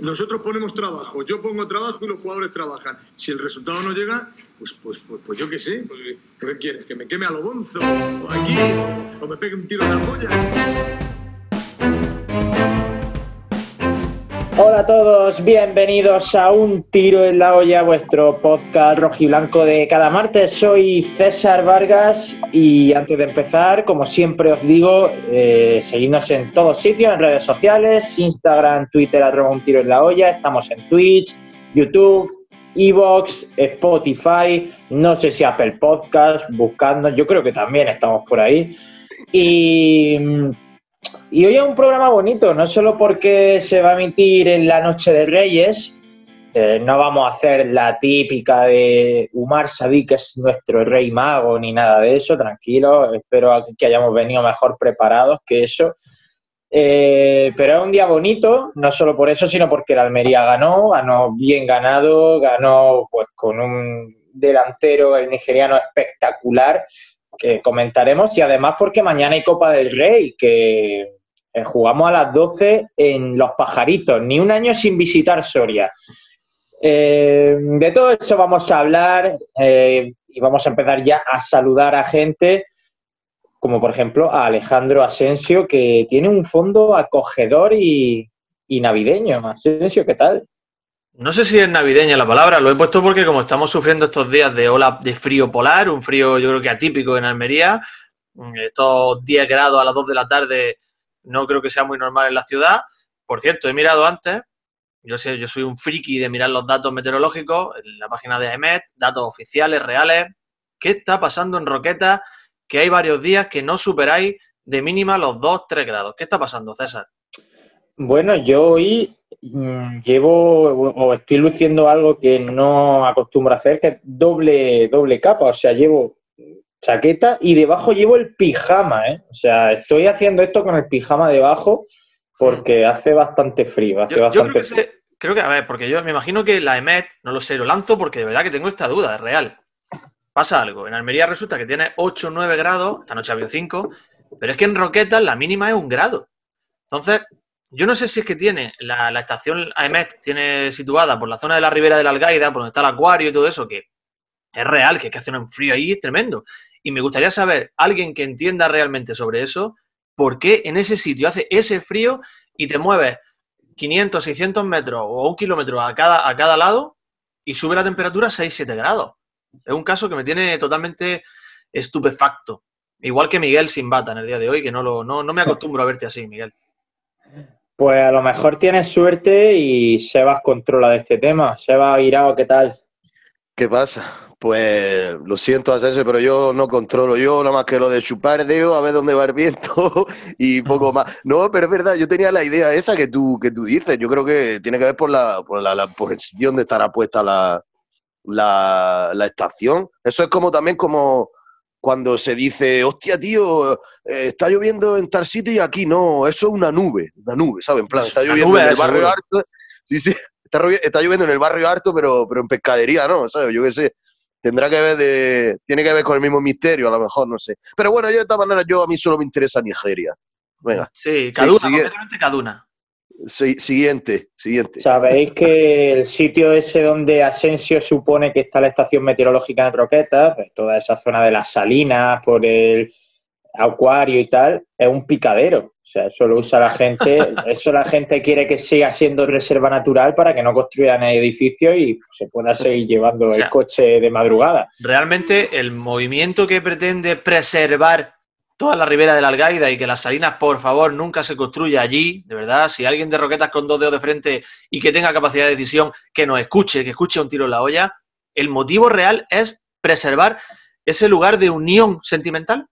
Nosotros ponemos trabajo, yo pongo trabajo y los jugadores trabajan. Si el resultado no llega, pues, pues, pues, pues yo qué sé, pues, ¿qué quieres? ¿Que me queme a lo bonzo? ¿O aquí? ¿O me pegue un tiro en la polla? Hola a todos, bienvenidos a Un Tiro en la Olla, vuestro podcast rojiblanco de cada martes. Soy César Vargas y antes de empezar, como siempre os digo, eh, seguidnos en todos sitios, en redes sociales, Instagram, Twitter, arroba Un Tiro en la Olla, estamos en Twitch, YouTube, Evox, Spotify, no sé si Apple Podcast, buscando, yo creo que también estamos por ahí. Y y hoy es un programa bonito, no solo porque se va a emitir en la Noche de Reyes, eh, no vamos a hacer la típica de Umar Sabi, que es nuestro rey mago, ni nada de eso, tranquilo, espero que hayamos venido mejor preparados que eso. Eh, pero es un día bonito, no solo por eso, sino porque la Almería ganó, ganó bien ganado, ganó pues con un delantero, el nigeriano, espectacular, que comentaremos, y además porque mañana hay Copa del Rey, que eh, jugamos a las 12 en Los Pajaritos, ni un año sin visitar Soria. Eh, de todo eso vamos a hablar eh, y vamos a empezar ya a saludar a gente, como por ejemplo a Alejandro Asensio, que tiene un fondo acogedor y, navideño. Asensio, ¿qué tal? No sé si es navideña la palabra, lo he puesto porque como estamos sufriendo estos días de ola de frío polar, un frío yo creo que atípico en Almería, estos 10 grados a las 2 de la tarde no creo que sea muy normal en la ciudad. Por cierto, he mirado antes, yo sé, yo soy un friki de mirar los datos meteorológicos en la página de EMET, datos oficiales, reales. ¿Qué está pasando en Roqueta? Que hay varios días que no superáis de mínima los 2-3 grados. ¿Qué está pasando, César? Bueno, yo hoy mm, llevo o estoy luciendo algo que no acostumbro a hacer, que es doble, doble capa. O sea, llevo chaqueta y debajo llevo el pijama, ¿eh? O sea, estoy haciendo esto con el pijama debajo porque mm. hace bastante frío, hace bastante creo, que creo que, a ver, porque yo me imagino que la EMET, no lo sé, lo lanzo porque de verdad que tengo esta duda, es real. Pasa algo, en Almería resulta que tiene 8 o 9 grados, esta noche ha habido 5, pero es que en Roquetas la mínima es un grado. Entonces, yo no sé si es que tiene la, la estación AEMET, tiene situada por la zona de la ribera de la Algaida, por donde está el acuario y todo eso, que es real, que es que hace un frío ahí tremendo. Y me gustaría saber, alguien que entienda realmente sobre eso, por qué en ese sitio hace ese frío y te mueves 500, 600 metros o un kilómetro a cada, a cada lado y sube la temperatura a 6, 7 grados. Es un caso que me tiene totalmente estupefacto. Igual que Miguel sin bata en el día de hoy, que no, lo, no, no me acostumbro a verte así, Miguel. Pues a lo mejor tienes suerte y Sebas controla de este tema. Sebas Irao, ¿qué tal? ¿Qué pasa? Pues lo siento, Asensio, pero yo no controlo. Yo nada más que lo de chupar dedo, a ver dónde va el viento y poco más. No, pero es verdad, yo tenía la idea esa que tú, que tú dices. Yo creo que tiene que ver por la, por la, por el sitio donde estará puesta la, la, la, estación. Eso es como también como cuando se dice, hostia, tío, eh, está lloviendo en tal sitio y aquí no. Eso es una nube, una nube, ¿sabes? En plan, está lloviendo en el barrio harto. Sí, sí, está, está, lloviendo en el barrio harto, pero, pero en pescadería, ¿no? ¿Sabes? Yo qué sé tendrá que ver de, tiene que ver con el mismo misterio, a lo mejor, no sé. Pero bueno, yo de esta manera, yo a mí solo me interesa Nigeria. Venga. Sí, Kaduna, completamente Kaduna. Sí, siguiente, siguiente. Sabéis que el sitio ese donde Asensio supone que está la estación meteorológica de Roquetas, pues toda esa zona de las salinas, por el acuario y tal, es un picadero. O sea, eso lo usa la gente, eso la gente quiere que siga siendo reserva natural para que no construyan edificios y se pueda seguir llevando el coche de madrugada. Realmente el movimiento que pretende preservar toda la ribera de la Algaida y que las salinas, por favor, nunca se construya allí, de verdad, si alguien de Roquetas con dos dedos de frente y que tenga capacidad de decisión, que nos escuche, que escuche un tiro en la olla, el motivo real es preservar ese lugar de unión sentimental.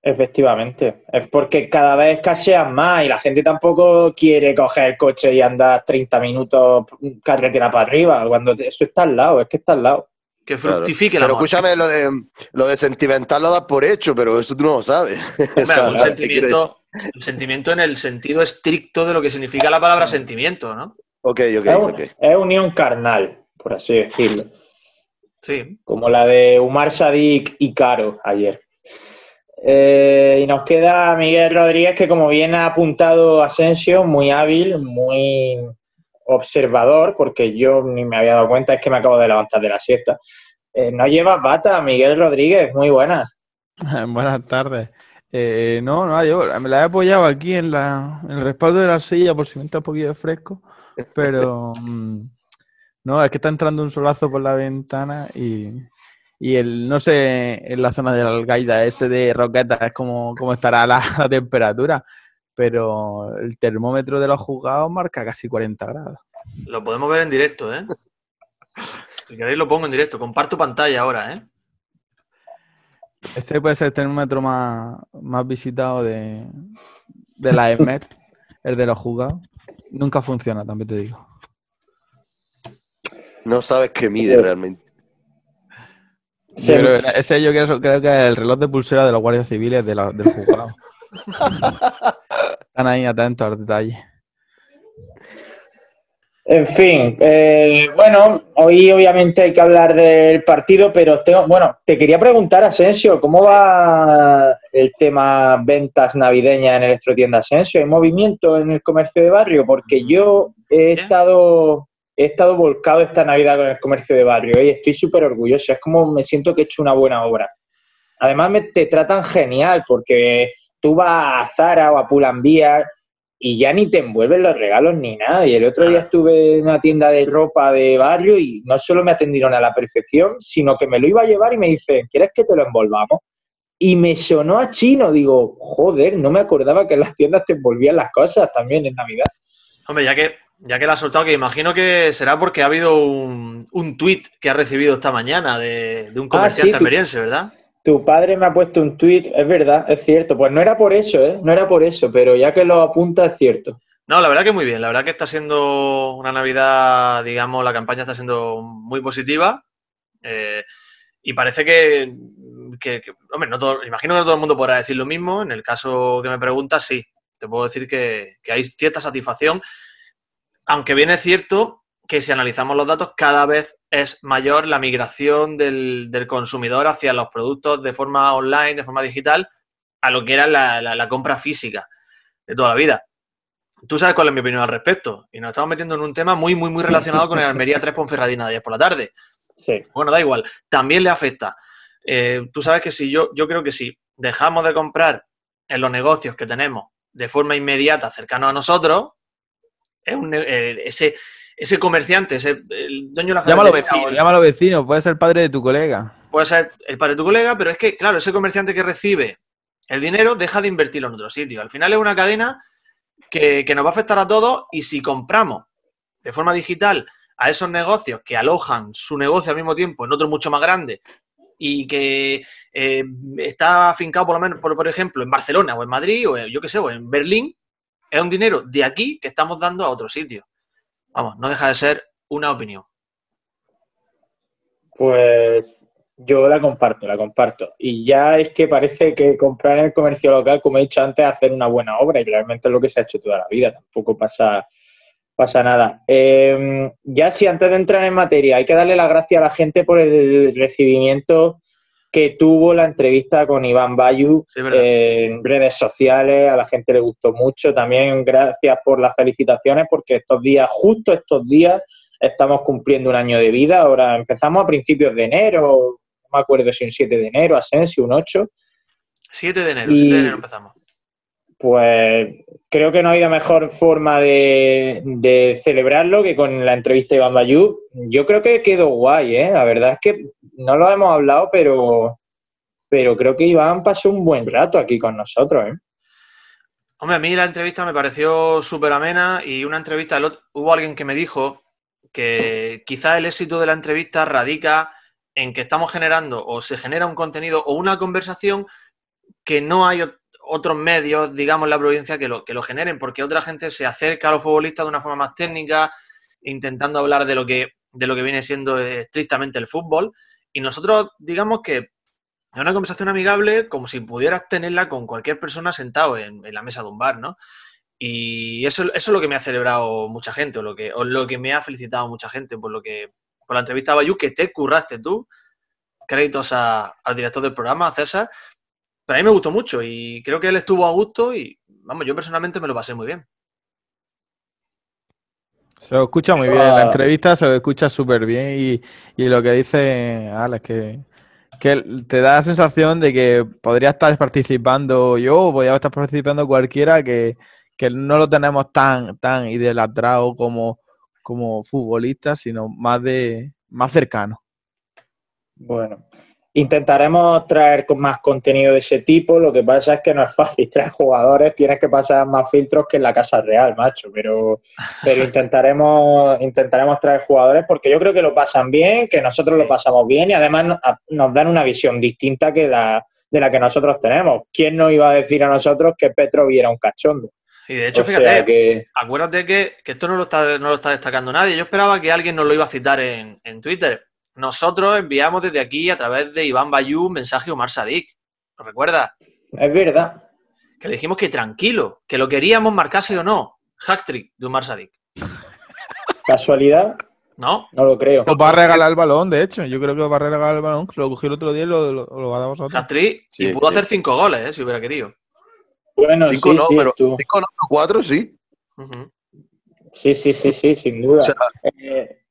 Efectivamente, es porque cada vez escasean más y la gente tampoco quiere coger el coche y andar 30 minutos carretera para arriba, cuando eso está al lado, es que está al lado. Que fructifique la Pero escúchame, lo de, lo de sentimental lo das por hecho, pero eso tú no lo sabes. un sentimiento, sentimiento en el sentido estricto de lo que significa la palabra sentimiento, ¿no? Ok, ok, es, ok. Es unión carnal, por así decirlo. Sí. Como la de Umar Sadik y Caro ayer. Eh, y nos queda Miguel Rodríguez, que como bien ha apuntado Asensio, muy hábil, muy observador, porque yo ni me había dado cuenta, es que me acabo de levantar de la siesta. Eh, no llevas bata, Miguel Rodríguez, muy buenas. buenas tardes. Eh, no, no, yo me la he apoyado aquí en, la, en el respaldo de la silla por si me entra un poquito de fresco, pero mm, no, es que está entrando un solazo por la ventana y, y el, no sé, en la zona de la Algaida, ese de Roqueta, es como, como estará la, temperatura, pero el termómetro de los juzgados marca casi 40 grados. Lo podemos ver en directo, ¿eh? Si queréis lo pongo en directo. Comparto pantalla ahora, ¿eh? Ese puede ser el termómetro más, más visitado de, de la EMET, el de los juzgados. Nunca funciona, también te digo. No sabes qué mide realmente. ese yo creo, que es el reloj de pulsera de los guardias civiles del juzgado. Están ahí atentos a los detalles. En fin, eh, bueno, hoy obviamente hay que hablar del partido, pero tengo, bueno, te quería preguntar, Asensio, ¿cómo va el tema ventas navideñas en Electrotienda Asensio? ¿Hay movimiento en el comercio de barrio? Porque yo he estado, he estado volcado esta Navidad con el comercio de barrio y estoy súper orgulloso. Es como me siento que he hecho una buena obra. Además, me, te tratan genial porque tú vas a Zara o a Pull&Bear y ya ni te envuelven los regalos ni nada. Y el otro día estuve en una tienda de ropa de barrio y no solo me atendieron a la perfección, sino que me lo iba a llevar y me dice, ¿quieres que te lo envolvamos? Y me sonó a chino, digo, joder, no me acordaba que en las tiendas te envolvían las cosas también en Navidad. Hombre, ya que, ya que la has soltado, que imagino que será porque ha habido un, un tuit que ha recibido esta mañana de, un ah, comerciante ah, ¿verdad? Tu padre me ha puesto un tuit, es verdad, es cierto. Pues no era por eso, ¿eh? No era por eso, pero ya que lo apunta es cierto. No, la verdad que muy bien. La verdad que está siendo una Navidad, digamos, la campaña está siendo muy positiva. Eh, y parece que, hombre, no todo, imagino que no todo el mundo podrá decir lo mismo. En el caso que me preguntas, sí. Te puedo decir que, que hay cierta satisfacción. Aunque bien es cierto que si analizamos los datos, cada vez es mayor la migración del, consumidor hacia los productos de forma online, de forma digital, a lo que era la, compra física de toda la vida. Tú sabes cuál es mi opinión al respecto. Y nos estamos metiendo en un tema muy, muy, muy relacionado con el Almería 3 Ponferradina de ayer por la tarde. Sí. Bueno, da igual. También le afecta. Eh, tú sabes que si yo, yo creo que si dejamos de comprar en los negocios que tenemos de forma inmediata cercanos a nosotros, es un, eh, ese, ese comerciante, ese el dueño de la llámalo vecino, llámalo vecino, puede ser el padre de tu colega. Puede ser el padre de tu colega, pero es que, claro, ese comerciante que recibe el dinero deja de invertirlo en otro sitio. Al final es una cadena que, nos va a afectar a todos y si compramos de forma digital a esos negocios que alojan su negocio al mismo tiempo en otro mucho más grande y que eh, está afincado por lo menos, por, por, ejemplo, en Barcelona o en Madrid o yo qué sé, o en Berlín, es un dinero de aquí que estamos dando a otro sitio. Vamos, no deja de ser una opinión. Pues yo la comparto, la comparto. Y ya es que parece que comprar en el comercio local, como he dicho antes, es hacer una buena obra y realmente es lo que se ha hecho toda la vida. Tampoco pasa, pasa nada. Em, ya si antes de entrar en materia, hay que darle las gracias a la gente por el recibimiento que tuvo la entrevista con Iván Bayu en redes sociales, a la gente le gustó mucho. También gracias por las felicitaciones, porque estos días, justo estos días, estamos cumpliendo un año de vida. Ahora empezamos a principios de enero, no me acuerdo si un 7 de enero, Asensio, un 8. 7 de enero, 7 de enero empezamos pues creo que no ha habido mejor forma de, celebrarlo que con la entrevista de Iván Bayú. Yo creo que quedó guay, ¿eh? La verdad es que no lo hemos hablado, pero, pero creo que Iván pasó un buen rato aquí con nosotros, ¿eh? Hombre, a mí la entrevista me pareció súper amena y una entrevista, hubo alguien que me dijo que quizá el éxito de la entrevista radica en que estamos generando o se genera un contenido o una conversación que no hay otros medios, digamos, en la provincia que lo, que lo generen, porque otra gente se acerca a los futbolistas de una forma más técnica, intentando hablar de lo que, de lo que viene siendo estrictamente el fútbol. Y nosotros, digamos que es una conversación amigable como si pudieras tenerla con cualquier persona sentado en, la mesa de un bar, ¿no? Y eso, eso, es lo que me ha celebrado mucha gente, o lo que, o lo que me ha felicitado mucha gente por lo que, por la entrevista a Bayú, que te curraste tú. Créditos al director del programa, César, pero a mí me gustó mucho y creo que él estuvo a gusto y, vamos, yo personalmente me lo pasé muy bien. Se lo escucha muy bien, en la entrevista se lo escucha súper bien y, y lo que dice Alex, que, que te da la sensación de que podría estar participando yo o podría estar participando cualquiera que, que no lo tenemos tan, tan idolatrado como, como futbolista, sino más de más cercano. Bueno, intentaremos traer con más contenido de ese tipo. Lo que pasa es que no es fácil traer jugadores, tienes que pasar más filtros que en la Casa Real, macho. Pero, pero intentaremos, intentaremos traer jugadores porque yo creo que lo pasan bien, que nosotros lo pasamos bien y además nos, dan una visión distinta que la, de la que nosotros tenemos. ¿Quién nos iba a decir a nosotros que Petro viera un cachondo? Y de hecho, O fíjate, que- acuérdate que, que esto no lo, está, no lo está destacando nadie. Yo esperaba que alguien nos lo iba a citar en, en Twitter. Nosotros enviamos desde aquí, a través de Iván Bayú, un mensaje a Omar Sadik. ¿Lo recuerdas? Es verdad. Que le dijimos que tranquilo, que lo queríamos marcase o no. Hack trick de Omar Sadik. ¿Casualidad? ¿No? No lo creo. Os va a regalar el balón, de hecho. Yo creo que os va a regalar el balón. que Lo cogí el otro día y lo, lo, lo va a dar vosotros. Hack trick Sí, y pudo sí. hacer cinco goles, eh, si hubiera querido. Bueno, Cinco sí, no, sí, pero tú. cinco no, cuatro sí. Sí, sí, sí, sí, sin duda. O sea, Eh,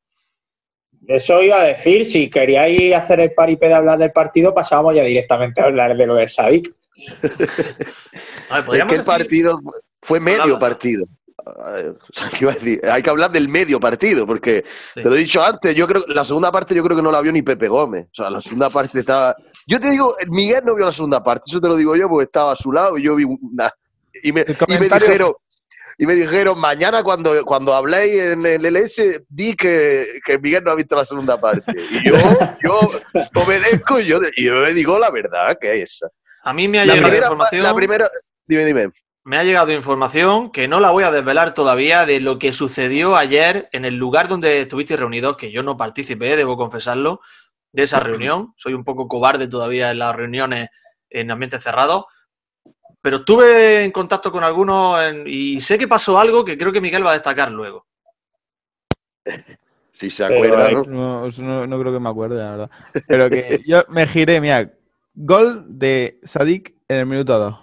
eso iba a decir, si queríais hacer el paripé de hablar del partido, pasábamos ya directamente a hablar de lo de Sadik. A ver, es que el decir- partido fue medio partido. O sea, ¿qué iba a decir? Hay que hablar del medio partido, porque Sí. te lo he dicho antes, yo creo la segunda parte yo creo que no la vio ni Pepe Gómez. O sea, la segunda parte estaba. Yo te digo, Miguel no vio la segunda parte, eso te lo digo yo porque estaba a su lado y yo vi una. Y me, y me dijeron, y me dijeron, mañana cuando, cuando habléis en el LS, di que, que Miguel no ha visto la segunda parte. Y yo, yo obedezco y yo, y yo me digo la verdad, que es esa. A mí me ha La llegado primera, información. la primera, dime, dime. Me ha llegado información que no la voy a desvelar todavía de lo que sucedió ayer en el lugar donde estuvisteis reunidos, que yo no participé, debo confesarlo, de esa reunión. Soy un poco cobarde todavía en las reuniones en ambientes cerrados. Pero estuve en contacto con algunos en- y sé que pasó algo que creo que Miguel va a destacar luego. Si se acuerda, ¿no? No, no, no creo que me acuerde, la verdad. Pero que yo me giré, mira, gol de Sadik en el minuto 2.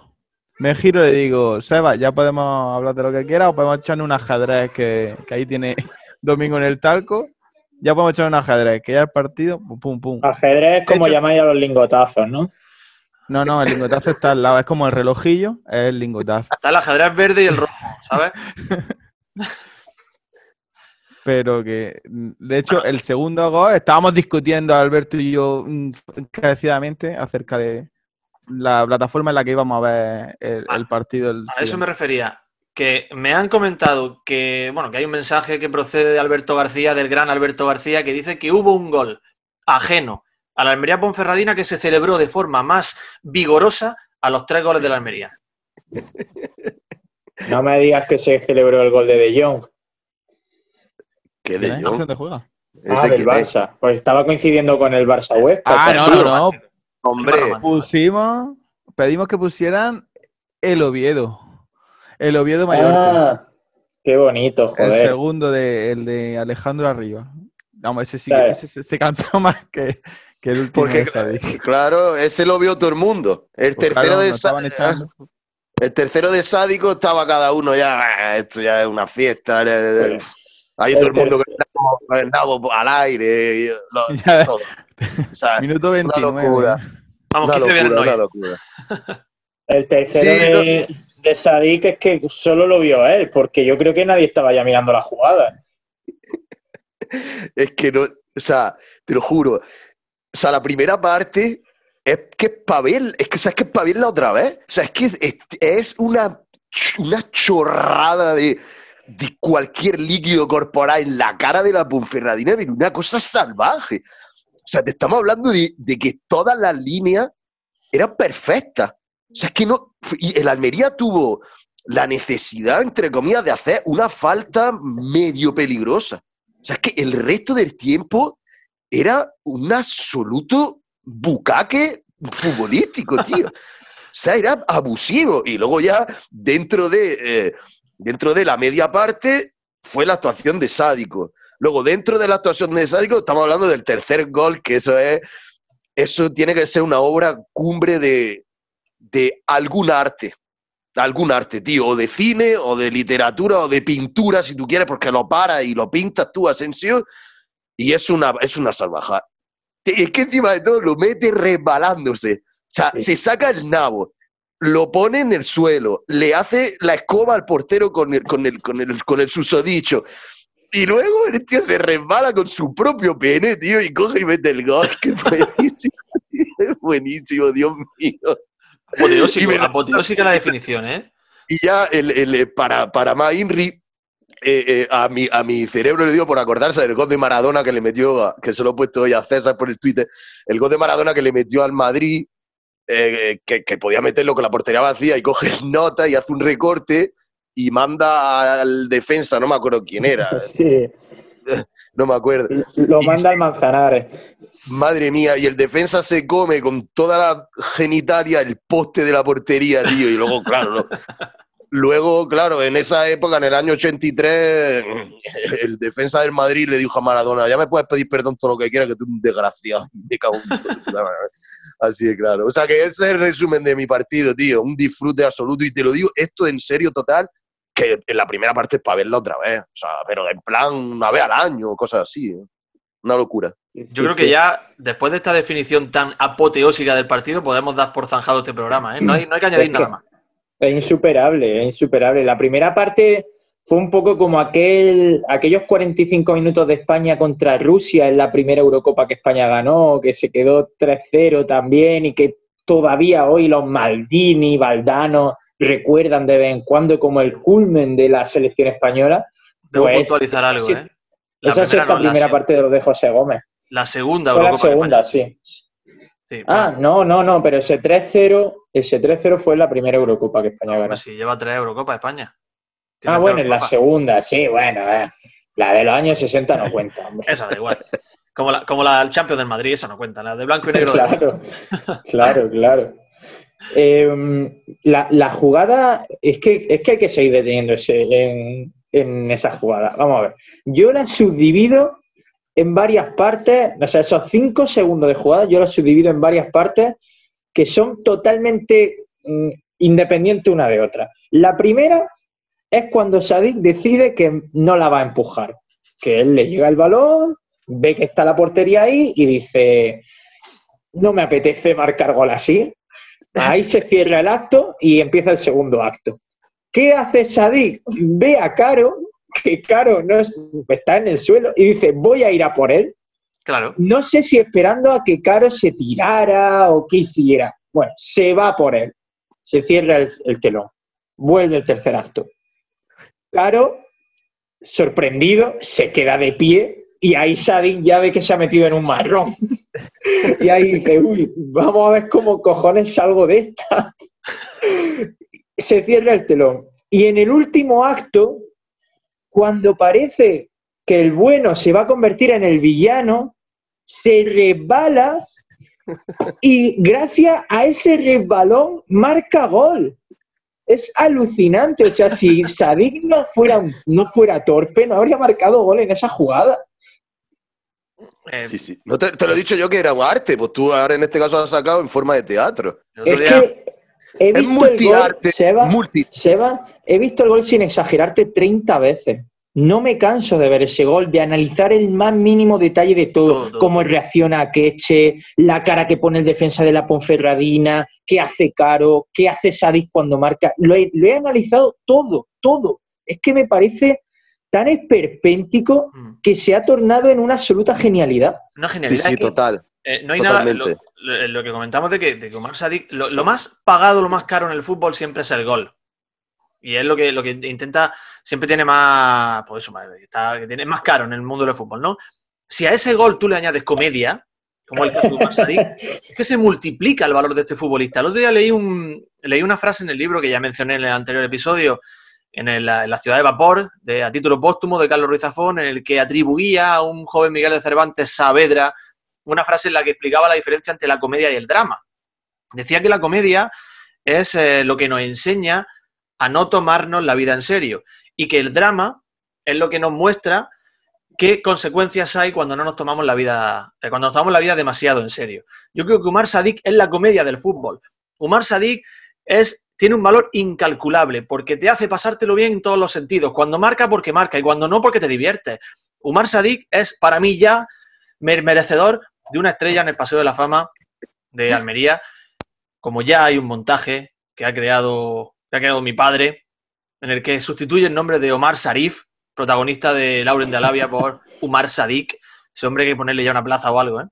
Me giro y le digo, Seba, ya podemos hablar de lo que quieras o podemos echar un ajedrez que, que ahí tiene Domingo en el talco. Ya podemos echar un ajedrez, que ya el partido, pum, pum, pum. Ajedrez, como hecho- llamáis a los lingotazos, ¿no? No, no, el lingotazo está al lado, es como el relojillo, es el lingotazo. Está el ajedrez verde y el rojo, ¿sabes? Pero que, de hecho, el segundo gol, estábamos discutiendo Alberto y yo mm, encarecidamente acerca de la plataforma en la que íbamos a ver el, el partido. el A eso me refería. Que me han comentado que, bueno, que hay un mensaje que procede de Alberto García, del gran Alberto García, que dice que hubo un gol ajeno a la Almería Ponferradina que se celebró de forma más vigorosa a los tres goles de la Almería. No me digas que se celebró el gol de De Jong. ¿Qué ¿Quién de yo? ¿Dónde juega? Ah, del es. Barça. Pues estaba coincidiendo con el Barça Huesca. Ah, no, no, no. Hombre. Pusimos, pedimos que pusieran el Oviedo. El Oviedo Mallorca. Ah, qué bonito, el joder. segundo de, el de Alejandro Arriba. Vamos, ese sí que Claro. ese se, se cantó más que, que el último porque de Sadik. claro, ese lo vio todo el mundo. El Pues tercero claro, de echando. el tercero de Sádico estaba cada uno ya, "Ah, esto ya es una fiesta. eh, eh, Sí. Hay El todo el mundo terc- con el nabo- con el nabo al aire. y lo- todo. O sea, Minuto una 29. locura. Vamos, Una 15 locura, viernes una hoy. locura. El tercero Sí, de, de Sadik es que solo lo vio él, porque yo creo que nadie estaba ya mirando la jugada. Es que no, o sea, te lo juro. O sea, la primera parte es que es para ver, es que, o sea, es para verla otra vez. O sea, es que es, una, una chorrada de, de cualquier líquido corporal en la cara de la Ponferradina, pero una cosa salvaje. O sea, te estamos hablando de, de que todas las líneas eran perfectas. O sea, es que no. Y el Almería tuvo la necesidad, entre comillas, de hacer una falta medio peligrosa. O sea, es que el resto del tiempo era un absoluto bucaque futbolístico, tío. O sea, era abusivo. Y luego ya, dentro de, eh, dentro de la media parte, fue la actuación de Sádico. Luego, dentro de la actuación de Sádico, estamos hablando del tercer gol, que eso es. Eso tiene que ser una obra cumbre de, de algún arte. algún arte, tío, o de cine, o de literatura, o de pintura, si tú quieres, porque lo paras y lo pintas tú, Asensio, y es una, es una salvajada. Es que encima de todo lo mete resbalándose. O sea, Sí. se saca el nabo, lo pone en el suelo, le hace la escoba al portero con el, con el, con el, con el susodicho. Y luego el tío se resbala con su propio pene, tío, y coge y mete el gol. Que es buenísimo, tío, es buenísimo, Dios mío. Apoteósico, la definición, ¿eh? Y ya el, el, eh, para, para más Inri, eh, eh, a, mi, a mi cerebro le dio por acordarse del gol de Maradona que le metió, a- que se lo he puesto hoy a César por el Twitter, el gol de Maradona que le metió al Madrid, eh, que, que podía meterlo con la portería vacía y coge nota y hace un recorte y manda al defensa, no me acuerdo quién era, Sí, no me acuerdo. lo Y manda al Manzanares. Madre mía, y el defensa se come con toda la genitalia el poste de la portería, tío. Y luego, claro, lo- luego, claro, en esa época, en el año 83, el defensa del Madrid le dijo a Maradona, ya me puedes pedir perdón todo lo que quieras, que tú eres un desgraciado. Me cago en. Así de claro. O sea que ese es el resumen de mi partido, tío. Un disfrute absoluto. Y te lo digo, esto en serio total, que en la primera parte es para verla otra vez. O sea, pero en plan una vez al año, cosas así. ¿eh? Una locura. Yo creo que ya, después de esta definición tan apoteósica del partido, podemos dar por zanjado este programa, ¿eh? No hay, no hay que añadir Es que- nada más. Es insuperable, es insuperable. La primera parte fue un poco como aquel, aquellos 45 minutos de España contra Rusia en la primera Eurocopa que España ganó, que se quedó 3-0 también y que todavía hoy los Maldini, Valdano recuerdan de vez en cuando como el culmen de la selección española. Debo Pues, puntualizar algo, sí. ¿eh? La Esa es primera esta no, la primera parte de los de José Gómez. La segunda Fue la Eurocopa de segunda, sí. Ah, no, no, no, pero ese 3-0, ese 3-0 fue la primera Eurocopa que España ganó. hombre, si lleva tres Eurocopas España. Tiene Ah, bueno, en la segunda, sí, bueno, eh. la de los años 60 no cuenta, hombre. Esa da igual. Como la, como la del Champions del Madrid, esa no cuenta. La de blanco y negro. claro, claro, claro. Eh, la, la jugada, es que, es que hay que seguir deteniendo ese, en, en esa jugada. Vamos a ver. Yo la subdivido en varias partes, o sea, esos cinco segundos de jugada, yo la subdivido en varias partes que son totalmente mm, independientes una de otra. La primera es cuando Sadik decide que no la va a empujar, que él le llega el balón, ve que está la portería ahí y dice, no me apetece marcar gol así. Ahí se cierra el acto y empieza el segundo acto. ¿Qué hace Sadik? Ve a Caro, que Caro no es- está en el suelo, y dice, voy a ir a por él. Claro. No sé si esperando a que Caro se tirara o qué hiciera. Bueno, se va por él. Se cierra el, el telón. Vuelve el tercer acto. Caro, sorprendido, se queda de pie y ahí Sadik ya ve que se ha metido en un marrón. y ahí dice, uy, vamos a ver cómo cojones salgo de esta. se cierra el telón. Y en el último acto, cuando parece que el bueno se va a convertir en el villano, se resbala y gracias a ese resbalón marca gol. Es alucinante. O sea, si Sadik no fuera, no fuera torpe, no habría marcado gol en esa jugada. Eh, Sí, sí. No te, te lo he dicho yo que era un arte, pues tú ahora en este caso has sacado en forma de teatro. Es que he Es visto el gol, multiarte, Seba, multi. Seba, he visto el gol sin exagerarte 30 veces. No me canso de ver ese gol, de analizar el más mínimo detalle de todo, Todo, todo. cómo reacciona a Queche, la cara que pone el defensa de la Ponferradina, qué hace Caro, qué hace Sadik cuando marca. Lo he, lo he analizado todo, todo. Es que me parece tan esperpéntico Mm. que se ha tornado en una absoluta genialidad. Una genialidad. sí, total. eh, no hay totalmente. nada. Lo, lo- lo que comentamos de que, de que Omar Sadik, lo, lo más pagado, lo más caro en el fútbol siempre es el gol. Y es lo que, lo que intenta, siempre tiene más, pues eso, está, que tiene más caro en el mundo del fútbol, ¿no? Si a ese gol tú le añades comedia, como el caso de Omar Sadik, es que se multiplica el valor de este futbolista. El otro día leí, un, leí una frase en el libro que ya mencioné en el anterior episodio, en, el- en la ciudad de Vapor, de, a título póstumo de Carlos Ruiz Zafón, en el que atribuía a un joven Miguel de Cervantes Saavedra una frase en la que explicaba la diferencia entre la comedia y el drama. Decía que la comedia es eh, lo que nos enseña a no tomarnos la vida en serio y que el drama es lo que nos muestra qué consecuencias hay cuando no nos tomamos la vida, eh, cuando nos tomamos la vida demasiado en serio. Yo creo que Umar Sadik es la comedia del fútbol. Umar Sadik es tiene un valor incalculable porque te hace pasártelo bien en todos los sentidos. Cuando marca, porque marca y cuando no, porque te diviertes. Umar Sadik es para mí ya merecedor de una estrella en el Paseo de la Fama de Almería, como ya hay un montaje que ha creado, que ha creado mi padre, en el que sustituye el nombre de Omar Sarif, protagonista de Lauren de Alavia, por Umar Sadik. Ese hombre hay que ponerle ya una plaza o algo, ¿eh?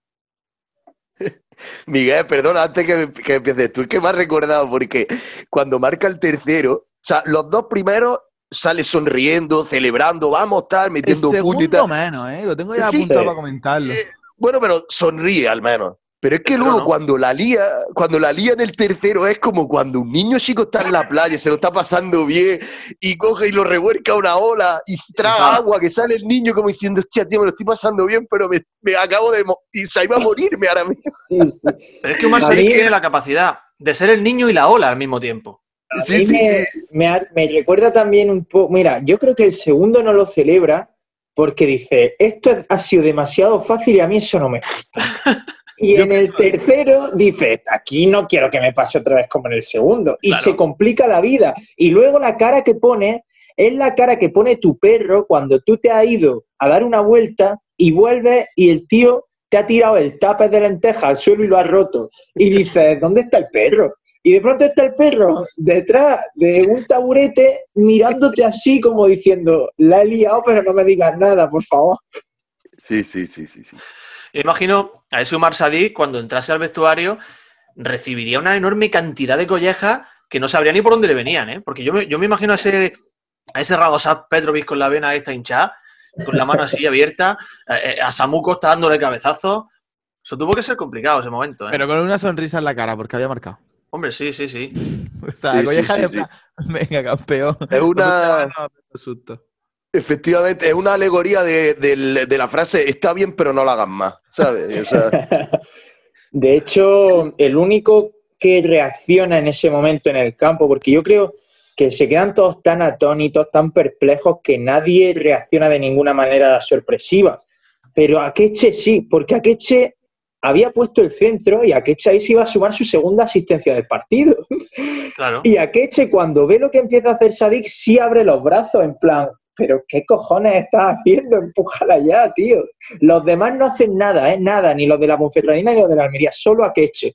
Miguel, perdona, antes que, que empieces tú, es que me has recordado porque cuando marca el tercero, o sea, los dos primeros sale sonriendo, celebrando, vamos a estar metiendo el puño y segundo tal. menos, ¿eh? Lo tengo ya Sí. apuntado Sí. para comentarlo. Eh, bueno, pero sonríe al menos. Pero es que luego no. cuando la lía, cuando la lía en el tercero es como cuando un niño chico está en la playa, se lo está pasando bien y coge y lo revuelca una ola y traga agua, que sale el niño como diciendo, hostia, tío, me lo estoy pasando bien, pero me, me acabo de... Y se iba a morirme ahora mismo. Sí, sí. Pero es que Sadik mí- tiene la capacidad de ser el niño y la ola al mismo tiempo. A Sí, mí sí, me, sí. me me recuerda también un poco. Mira, yo creo que el segundo no lo celebra porque dice: Esto es- ha sido demasiado fácil y a mí eso no me gusta. Y Yo en el tercero dice: Aquí no quiero que me pase otra vez como en el segundo. Y Claro. se complica la vida. Y luego la cara que pone es la cara que pone tu perro cuando tú te has ido a dar una vuelta y vuelves y el tío te ha tirado el tape de lenteja al suelo y lo ha roto. Y dices, ¿dónde está el perro? Y de pronto está el perro detrás de un taburete mirándote así como diciendo, la he liado, pero no me digas nada, por favor. Sí, sí, sí, sí, sí. Yo imagino a ese Umar Sadik, cuando entrase al vestuario, recibiría una enorme cantidad de collejas que no sabría ni por dónde le venían, ¿eh? Porque yo me, yo me imagino a ese, a ese Radosat Petrovic con la vena esta hinchada, con la mano así abierta, eh, eh, a Samuco está dándole cabezazos. Eso tuvo que ser complicado ese momento, ¿eh? Pero con una sonrisa en la cara, porque había marcado. Hombre, sí, sí, sí. O sea, Sí, la sí, colleja sí, de venga, campeón. Es una... No, no, susto. Efectivamente, es una alegoría de, de la frase, está bien, pero no la hagas más, ¿sabes? O sea, De hecho, el único que reacciona en ese momento en el campo, porque yo creo que se quedan todos tan atónitos, tan perplejos, que nadie reacciona de ninguna manera sorpresiva. Pero Akeche sí, porque Akeche había puesto el centro y Akeche ahí se iba a sumar su segunda asistencia del partido. Claro. Y Akeche, cuando ve lo que empieza a hacer Sadik, sí abre los brazos, en plan, pero ¿qué cojones estás haciendo? Empújala ya, tío. Los demás no hacen nada, ¿eh? Nada, ni los de la Ponferradina ni los de la Almería, solo Akeche.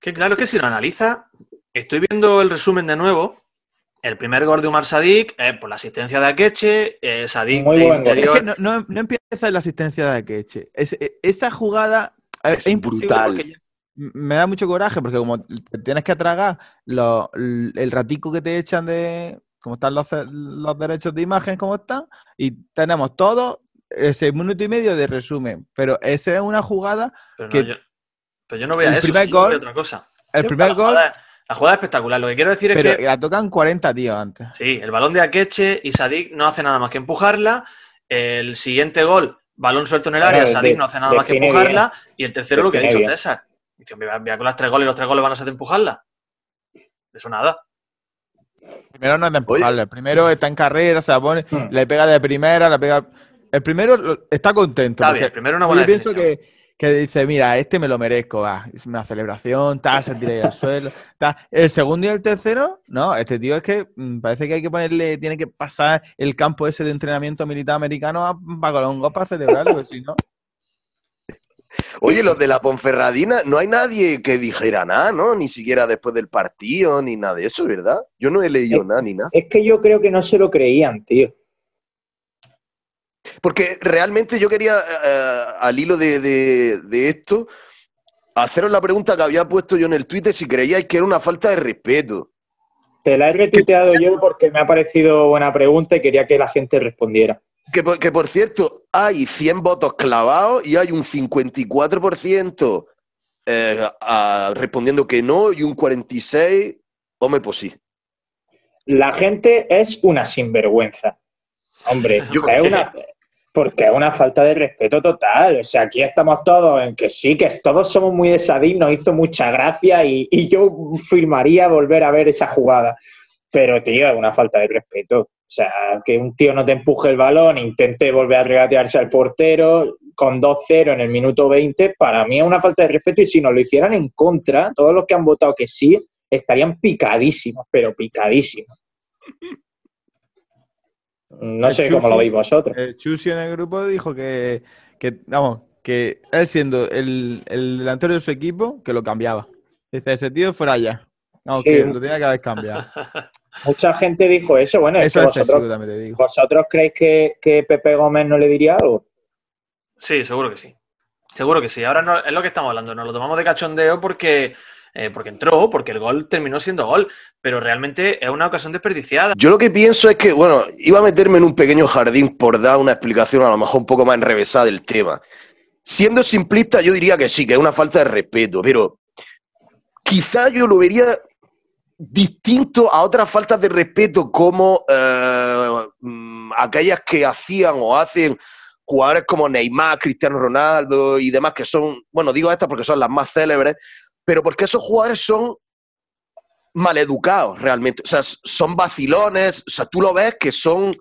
Que claro, que si lo analiza, estoy viendo el resumen de nuevo. El primer gol de Umar Sadik es por la asistencia de Akeche, eh, Sadik Muy de buen gol. Es interior. que no, no, no empieza en la asistencia de Akeche. Es, e- esa jugada eh, Es brutal. me da mucho coraje porque como te tienes que tragar lo- el ratico que te echan de cómo están los, los derechos de imagen, cómo están, y tenemos todo ese minuto y medio de resumen. Pero esa es una jugada, Pero, no, que- yo, pero yo no veo el eso, primer gol- otra cosa. el primer la gol, jugada- la jugada es espectacular. Lo que quiero decir es pero que la tocan 40 tíos antes. Sí, el balón de Akeche y Sadik no hace nada más que empujarla. El siguiente gol, balón suelto en el área, Bueno, Sadik de- no hace nada más que empujarla. Y el tercero, lo que ha dicho bien. César. Dice, "Mira, mira, con las tres goles, los tres goles van a ser de empujarla. Eso nada. Primero no es de empujarle, el primero está en carrera, se la pone, Hmm. le pega de primera, le pega. El primero está contento. Está porque bien, primero una buena yo pienso que, que dice, mira, este me lo merezco, va. Es una celebración, tal, se tira ahí al suelo. tal. El segundo y el tercero, no, este tío es que mm, parece que hay que ponerle, tiene que pasar el campo ese de entrenamiento militar americano a Bacolongo para celebrarlo, porque si no. Oye, los de la Ponferradina, no hay nadie que dijera nada, ¿no? Ni siquiera después del partido, ni nada de eso, ¿verdad? Yo no he leído Eh, nada, ni nada. Es que yo creo que no se lo creían, tío. Porque realmente yo quería, eh, al hilo de, de- de esto, haceros la pregunta que había puesto yo en el Twitter si creíais que era una falta de respeto. Te la he retuiteado yo porque me ha parecido buena pregunta y quería que la gente respondiera. Que por, que por cierto, hay 100 votos clavados y hay un 54% eh, a- respondiendo que no y un 46%, hombre, pues sí. La gente es una sinvergüenza. Hombre, Yo- es una, porque es una falta de respeto total. O sea, aquí estamos todos en que sí, que todos somos muy de Sadik, nos hizo mucha gracia y, y yo firmaría volver a ver esa jugada. Pero, tío, es una falta de respeto. O sea, que un tío no te empuje el balón, intente volver a regatearse al portero con 2-0 en el minuto 20, para mí es una falta de respeto y si nos lo hicieran en contra, todos los que han votado que sí, estarían picadísimos, pero picadísimos. No El sé cómo lo veis vosotros. El Chusi en el grupo dijo que, que, vamos, que él siendo el, el delantero de su equipo, que lo cambiaba. Dice, ese tío fuera ya. Vamos, Sí. que lo tenía que haber cambiado. Mucha gente dijo eso. Bueno, es Eso que es excesivo, vosotros, también te digo. ¿vosotros creéis que, que Pepe Gómez no le diría algo? Sí, seguro que sí. Seguro que sí. Ahora no, es lo que estamos hablando. Nos lo tomamos de cachondeo porque, eh, porque entró, porque el gol terminó siendo gol. Pero realmente es una ocasión desperdiciada. Yo lo que pienso es que, bueno, iba a meterme en un pequeño jardín por dar una explicación a lo mejor un poco más enrevesada del tema. Siendo simplista, yo diría que sí, que es una falta de respeto, pero quizá yo lo vería distinto a otras faltas de respeto como eh, mm, aquellas que hacían o hacen jugadores como Neymar, Cristiano Ronaldo y demás, que son, bueno, digo estas porque son las más célebres, pero porque esos jugadores son maleducados realmente. O sea, son vacilones. O sea, tú lo ves que son.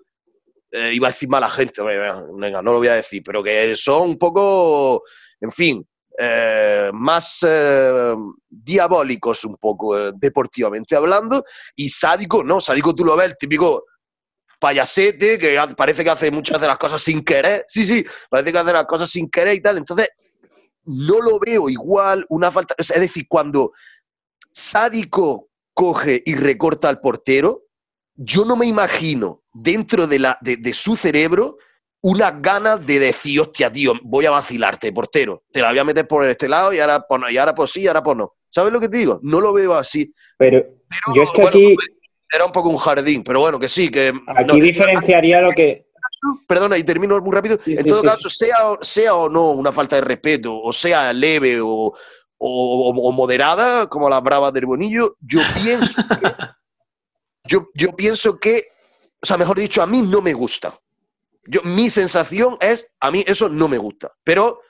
eh, iba a decir mala gente, venga, no lo voy a decir, pero que son un poco. En fin. Eh, más eh, diabólicos un poco eh, deportivamente hablando. Y sádico no sádico tú lo ves el típico payasete que parece que hace muchas de las cosas sin querer. Sí sí parece que hace las cosas sin querer y tal. Entonces no lo veo igual una falta es decir cuando sádico coge y recorta al portero, yo no me imagino dentro de, la, de su cerebro unas ganas de decir, hostia, tío, voy a vacilarte, portero. Te la voy a meter por este lado y ahora pues no, y ahora pues sí, y ahora pues no. ¿Sabes lo que te digo? No lo veo así. Pero Pero, yo es que bueno, aquí, Era un poco un jardín, pero bueno, que sí, que... aquí no, diferenciaría lo que. perdona, y termino muy rápido. Sí, en todo sí, caso, Sea, sea o no una falta de respeto, o sea leve o, o- o moderada, como las bravas del Bonillo, yo pienso que, yo, yo pienso que, o sea, mejor dicho, a mí no me gusta. Yo, mi sensación es, a mí eso no me gusta. Pero,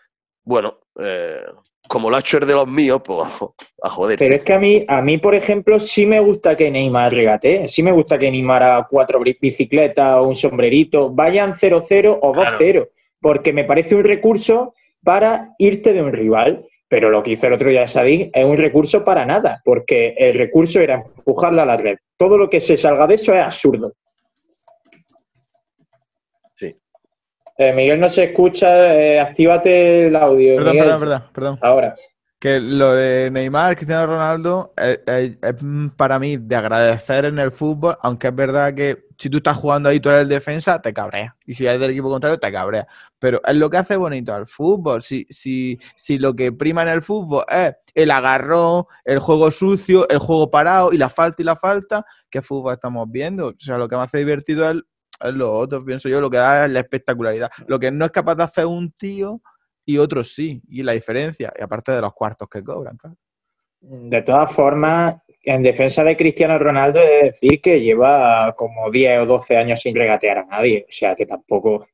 bueno, eh, como lo ha hecho el de los míos, pues a joder. Pero es que a mí, a mí, por ejemplo, sí me gusta que Neymar regate. Sí me gusta que Neymar haga cuatro bicicletas o un sombrerito, vayan 0-0 o 2-0, porque me parece un recurso para irte de un rival. Pero lo que hizo el otro día Sadik es un recurso para nada, porque el recurso era empujarla a la red. Todo lo que se salga de eso es absurdo. Eh, Miguel no se escucha, eh, actívate el audio. Perdón, Miguel. perdón, perdón, perdón. Ahora. Que lo de Neymar, Cristiano Ronaldo, es, es- es para mí de agradecer en el fútbol, aunque es verdad que si tú estás jugando ahí, tú eres el defensa, te cabrea. Y si eres del equipo contrario, te cabrea. Pero es lo que hace bonito al fútbol. Si, si, si lo que prima en el fútbol es el agarrón, el juego sucio, el juego parado y la falta y la falta, ¿qué fútbol estamos viendo? O sea, lo que me hace divertido es, es lo otro, pienso yo, lo que da es la espectacularidad. Lo que no es capaz de hacer un tío y otros sí, y la diferencia, y aparte de los cuartos que cobran, claro. De todas formas, en defensa de Cristiano Ronaldo, he de decir que lleva como 10 o 12 años sin regatear a nadie. O sea que tampoco.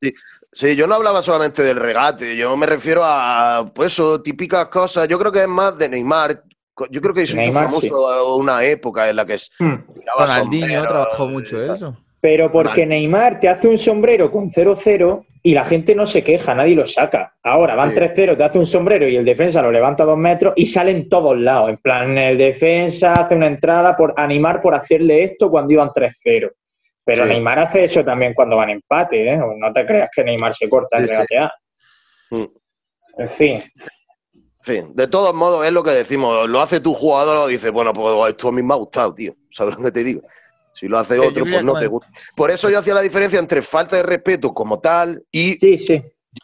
Sí, yo no hablaba solamente del regate, yo me refiero a, pues eso, típicas cosas. Yo creo que es más de Neymar. Yo creo que hizo Neymar, famoso una época en la que es- Hmm. Ronaldinho trabajó mucho eso. Pero porque Neymar te hace un sombrero con 0-0 y la gente no se queja, nadie lo saca. Ahora van Sí. 3-0, te hace un sombrero y el defensa lo levanta dos metros y sale en todos lados. En plan, el defensa hace una entrada por animar por hacerle esto cuando iban 3-0. Pero Sí. Neymar hace eso también cuando van empate, ¿eh? No te creas que Neymar se corta en Sí, regatear. Mm. En fin. En fin, de todos modos, es lo que decimos. Lo hace tu jugador, lo dices, bueno, pues esto a mí me ha gustado, tío. ¿Sabes lo que te digo? Si lo hace otro, pues no te gusta. Por eso yo hacía la diferencia entre falta de respeto como tal y Sí, sí.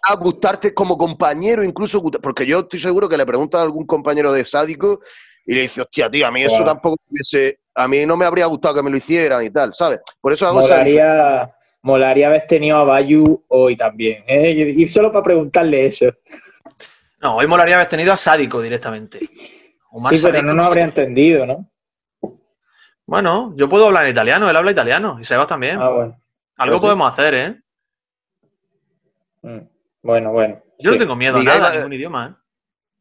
a gustarte como compañero, incluso, porque yo estoy seguro que le preguntas a algún compañero de sádico y le dice, hostia, tío, a mí eso Wow. tampoco hubiese- a mí no me habría gustado que me lo hicieran y tal, ¿sabes? Por eso hago esa diferencia. Molaría, molaría haber tenido a Bayu hoy también. ¿eh? Y solo para preguntarle eso. No, hoy molaría haber tenido a Sádico directamente. Omar sí, pero Sádico, no nos habría entendido, ¿no? Bueno, yo puedo hablar en italiano, él habla italiano y Sebas también. Ah, bueno. Algo podemos hacer, ¿eh? Mm. Bueno, bueno. Yo no tengo miedo a nada, a eh, ningún idioma, ¿eh?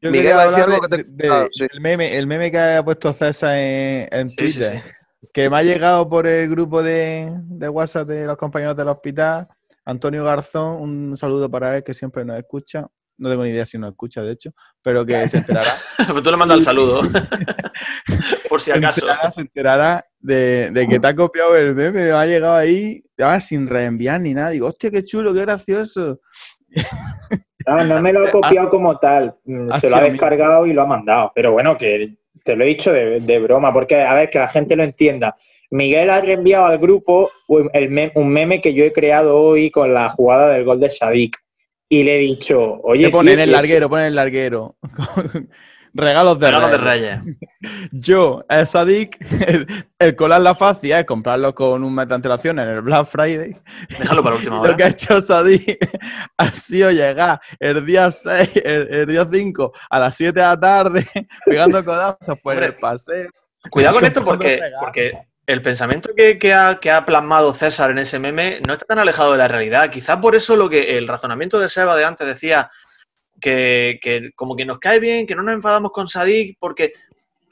Yo Miguel va a decir algo que te- de- ah, sí. el, meme, el meme que ha puesto César en, en Sí, sí, Twitter, sí. que me ha llegado por el grupo de, de WhatsApp de los compañeros del hospital. Antonio Garzón, un saludo para él que siempre nos escucha. No tengo ni idea si nos escucha, de hecho, pero que se enterará. pues tú le mandas el saludo. Por si acaso. Se enterará, se enterará de, de, que te ha copiado el meme, ha llegado ahí ya sin reenviar ni nada. Digo, hostia, qué chulo, qué gracioso. No, no me lo ha copiado como tal. Se lo ha descargado y lo ha mandado. Pero bueno, que te lo he dicho de, de broma, porque a ver, que la gente lo entienda. Miguel ha reenviado al grupo un meme que yo he creado hoy con la jugada del gol de Sadik. Y le he dicho, oye. Ponen el larguero, ponen el larguero. Regalos de Regalos de Reyes. Yo, el Sadik, el, colar la fácil es comprarlo con un mes de antelación en el Black Friday. Déjalo para la última hora. Lo que ha hecho Sadik ha sido llegar el día 6, el, día 5 a las 7 de la tarde, pegando codazos por el paseo. Cuidado con esto porque, porque el pensamiento que, ha, plasmado César en ese meme no está tan alejado de la realidad. Quizás por eso lo que el razonamiento de Seba de antes decía que, que, como que nos cae bien, que no nos enfadamos con Sadik, porque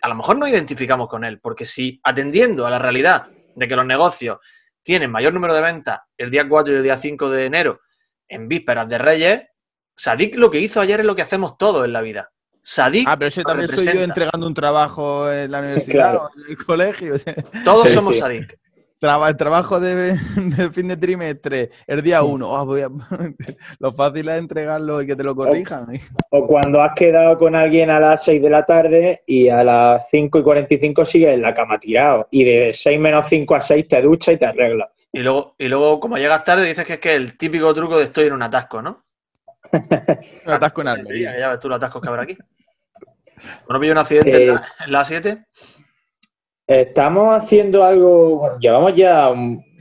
a lo mejor no identificamos con él, porque si atendiendo a la realidad de que los negocios tienen mayor número de ventas el día 4 y el día 5 de enero en vísperas de Reyes, Sadik lo que hizo ayer es lo que hacemos todos en la vida. Sadik. Ah, pero ese también soy yo entregando un trabajo en la universidad o en el colegio. Todos somos Sadik. el trabajo de, fin de trimestre, el día uno. Oh, lo fácil es entregarlo y que te lo corrijan. O, cuando has quedado con alguien a las 6 de la tarde y a las 5 y 45 sigues en la cama tirado. Y de 6 menos 5 a 6 te duchas y te arreglas. Y luego, y luego, como llegas tarde, dices que es que el típico truco de estoy en un atasco, ¿no? un atasco en Almería. Ya ves tú los atascos que habrá aquí. ¿No pillo un accidente en, la, 7? Estamos haciendo algo, bueno, llevamos ya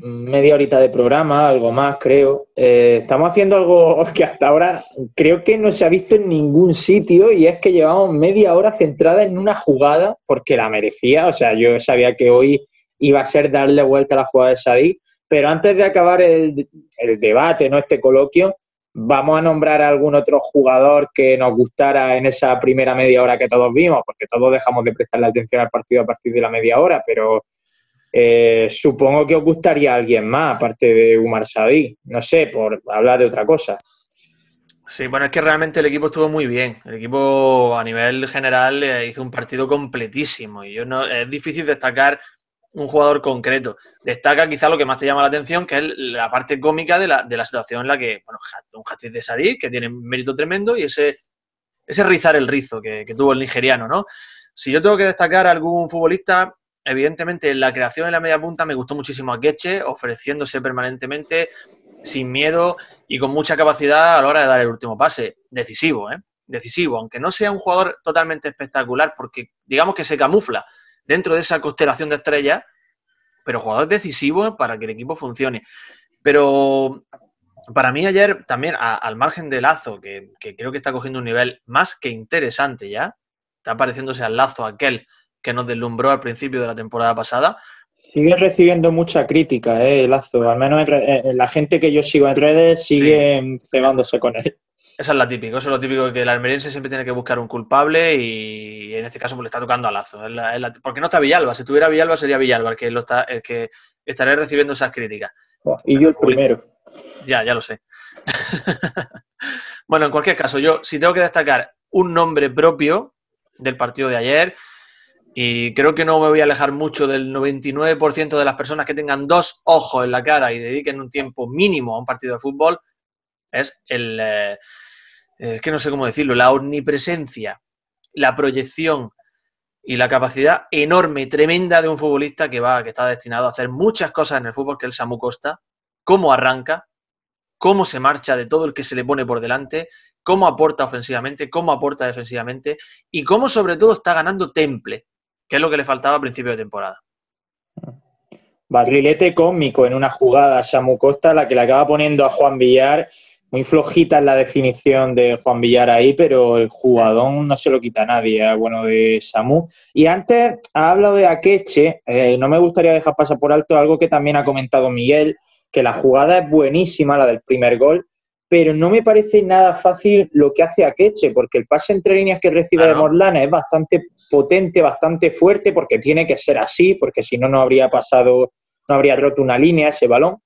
media horita de programa, algo más creo. Eh, estamos haciendo algo que hasta ahora creo que no se ha visto en ningún sitio y es que llevamos media hora centrada en una jugada porque la merecía. O sea, yo sabía que hoy iba a ser darle vuelta a la jugada de Sadik, pero antes de acabar el, el debate, ¿no? este coloquio, Vamos a nombrar a algún otro jugador que nos gustara en esa primera media hora que todos vimos, porque todos dejamos de prestarle atención al partido a partir de la media hora, pero eh, supongo que os gustaría alguien más, aparte de Umar Sabi, no sé, por hablar de otra cosa. Sí, bueno, es que realmente el equipo estuvo muy bien. El equipo a nivel general eh, hizo un partido completísimo y yo no, es difícil destacar un jugador concreto. Destaca quizá lo que más te llama la atención, que es la parte cómica de la, de la situación en la que, bueno, un hat de Sadik, que tiene mérito tremendo, y ese, ese rizar el rizo que, tuvo el nigeriano, ¿no? Si yo tengo que destacar a algún futbolista, evidentemente en la creación de la media punta me gustó muchísimo a Queche, ofreciéndose permanentemente, sin miedo y con mucha capacidad a la hora de dar el último pase. Decisivo, ¿eh? Decisivo, aunque no sea un jugador totalmente espectacular, porque digamos que se camufla dentro de esa constelación de estrellas, pero jugador decisivo para que el equipo funcione. Pero para mí ayer también, al margen de Lazo, que, creo que está cogiendo un nivel más que interesante ya, está pareciéndose al Lazo aquel que nos deslumbró al principio de la temporada pasada. Sigue recibiendo mucha crítica, ¿eh, Lazo. Al menos la gente que yo sigo en redes sigue pegándose con él. Esa es la típica, eso es lo típico que el almeriense siempre tiene que buscar un culpable y en este caso pues, le está tocando a Lazo. porque no está Villalba, si tuviera Villalba sería Villalba el que, lo está, el que estaría recibiendo esas críticas. Y yo el primero. Ya, ya lo sé. bueno, en cualquier caso, yo si tengo que destacar un nombre propio del partido de ayer, y creo que no me voy a alejar mucho del 99% de las personas que tengan dos ojos en la cara y dediquen un tiempo mínimo a un partido de fútbol, es el, eh, es eh, que no sé cómo decirlo, la omnipresencia, la proyección y la capacidad enorme, tremenda de un futbolista que va, que está destinado a hacer muchas cosas en el fútbol, que es el Samu Costa, cómo arranca, cómo se marcha de todo el que se le pone por delante, cómo aporta ofensivamente, cómo aporta defensivamente y cómo sobre todo está ganando temple, que es lo que le faltaba a principio de temporada. Barrilete cómico en una jugada Samu Costa, la que le acaba poniendo a Juan Villar muy flojita en la definición de Juan Villar ahí, pero el jugadón no se lo quita a nadie, ¿eh? bueno, de Samu. Y antes ha hablado de Akeche, eh, no me gustaría dejar pasar por alto algo que también ha comentado Miguel, que la jugada es buenísima, la del primer gol, pero no me parece nada fácil lo que hace Akeche, porque el pase entre líneas que recibe de Morlana es bastante potente, bastante fuerte, porque tiene que ser así, porque si no, no habría pasado, no habría roto una línea ese balón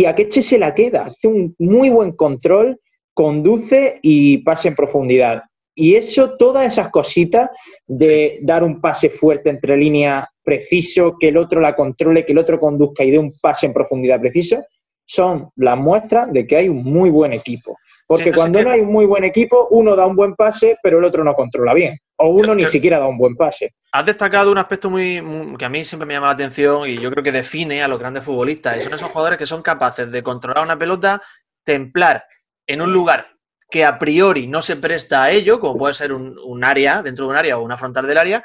y Akeche se la queda. Hace un muy buen control, conduce y pase en profundidad. Y eso, todas esas cositas de dar un pase fuerte entre líneas preciso, que el otro la controle, que el otro conduzca y dé un pase en profundidad preciso, son las muestras de que hay un muy buen equipo. Porque Sí, no sé cuando no hay un muy buen equipo, uno da un buen pase, pero el otro no controla bien. O uno ni Pero- siquiera da un buen pase. Has destacado un aspecto muy, muy- que a mí siempre me llama la atención y yo creo que define a los grandes futbolistas. Y son esos jugadores que son capaces de controlar una pelota, templar en un lugar que a priori no se presta a ello, como puede ser un, un área, dentro de un área o una frontal del área,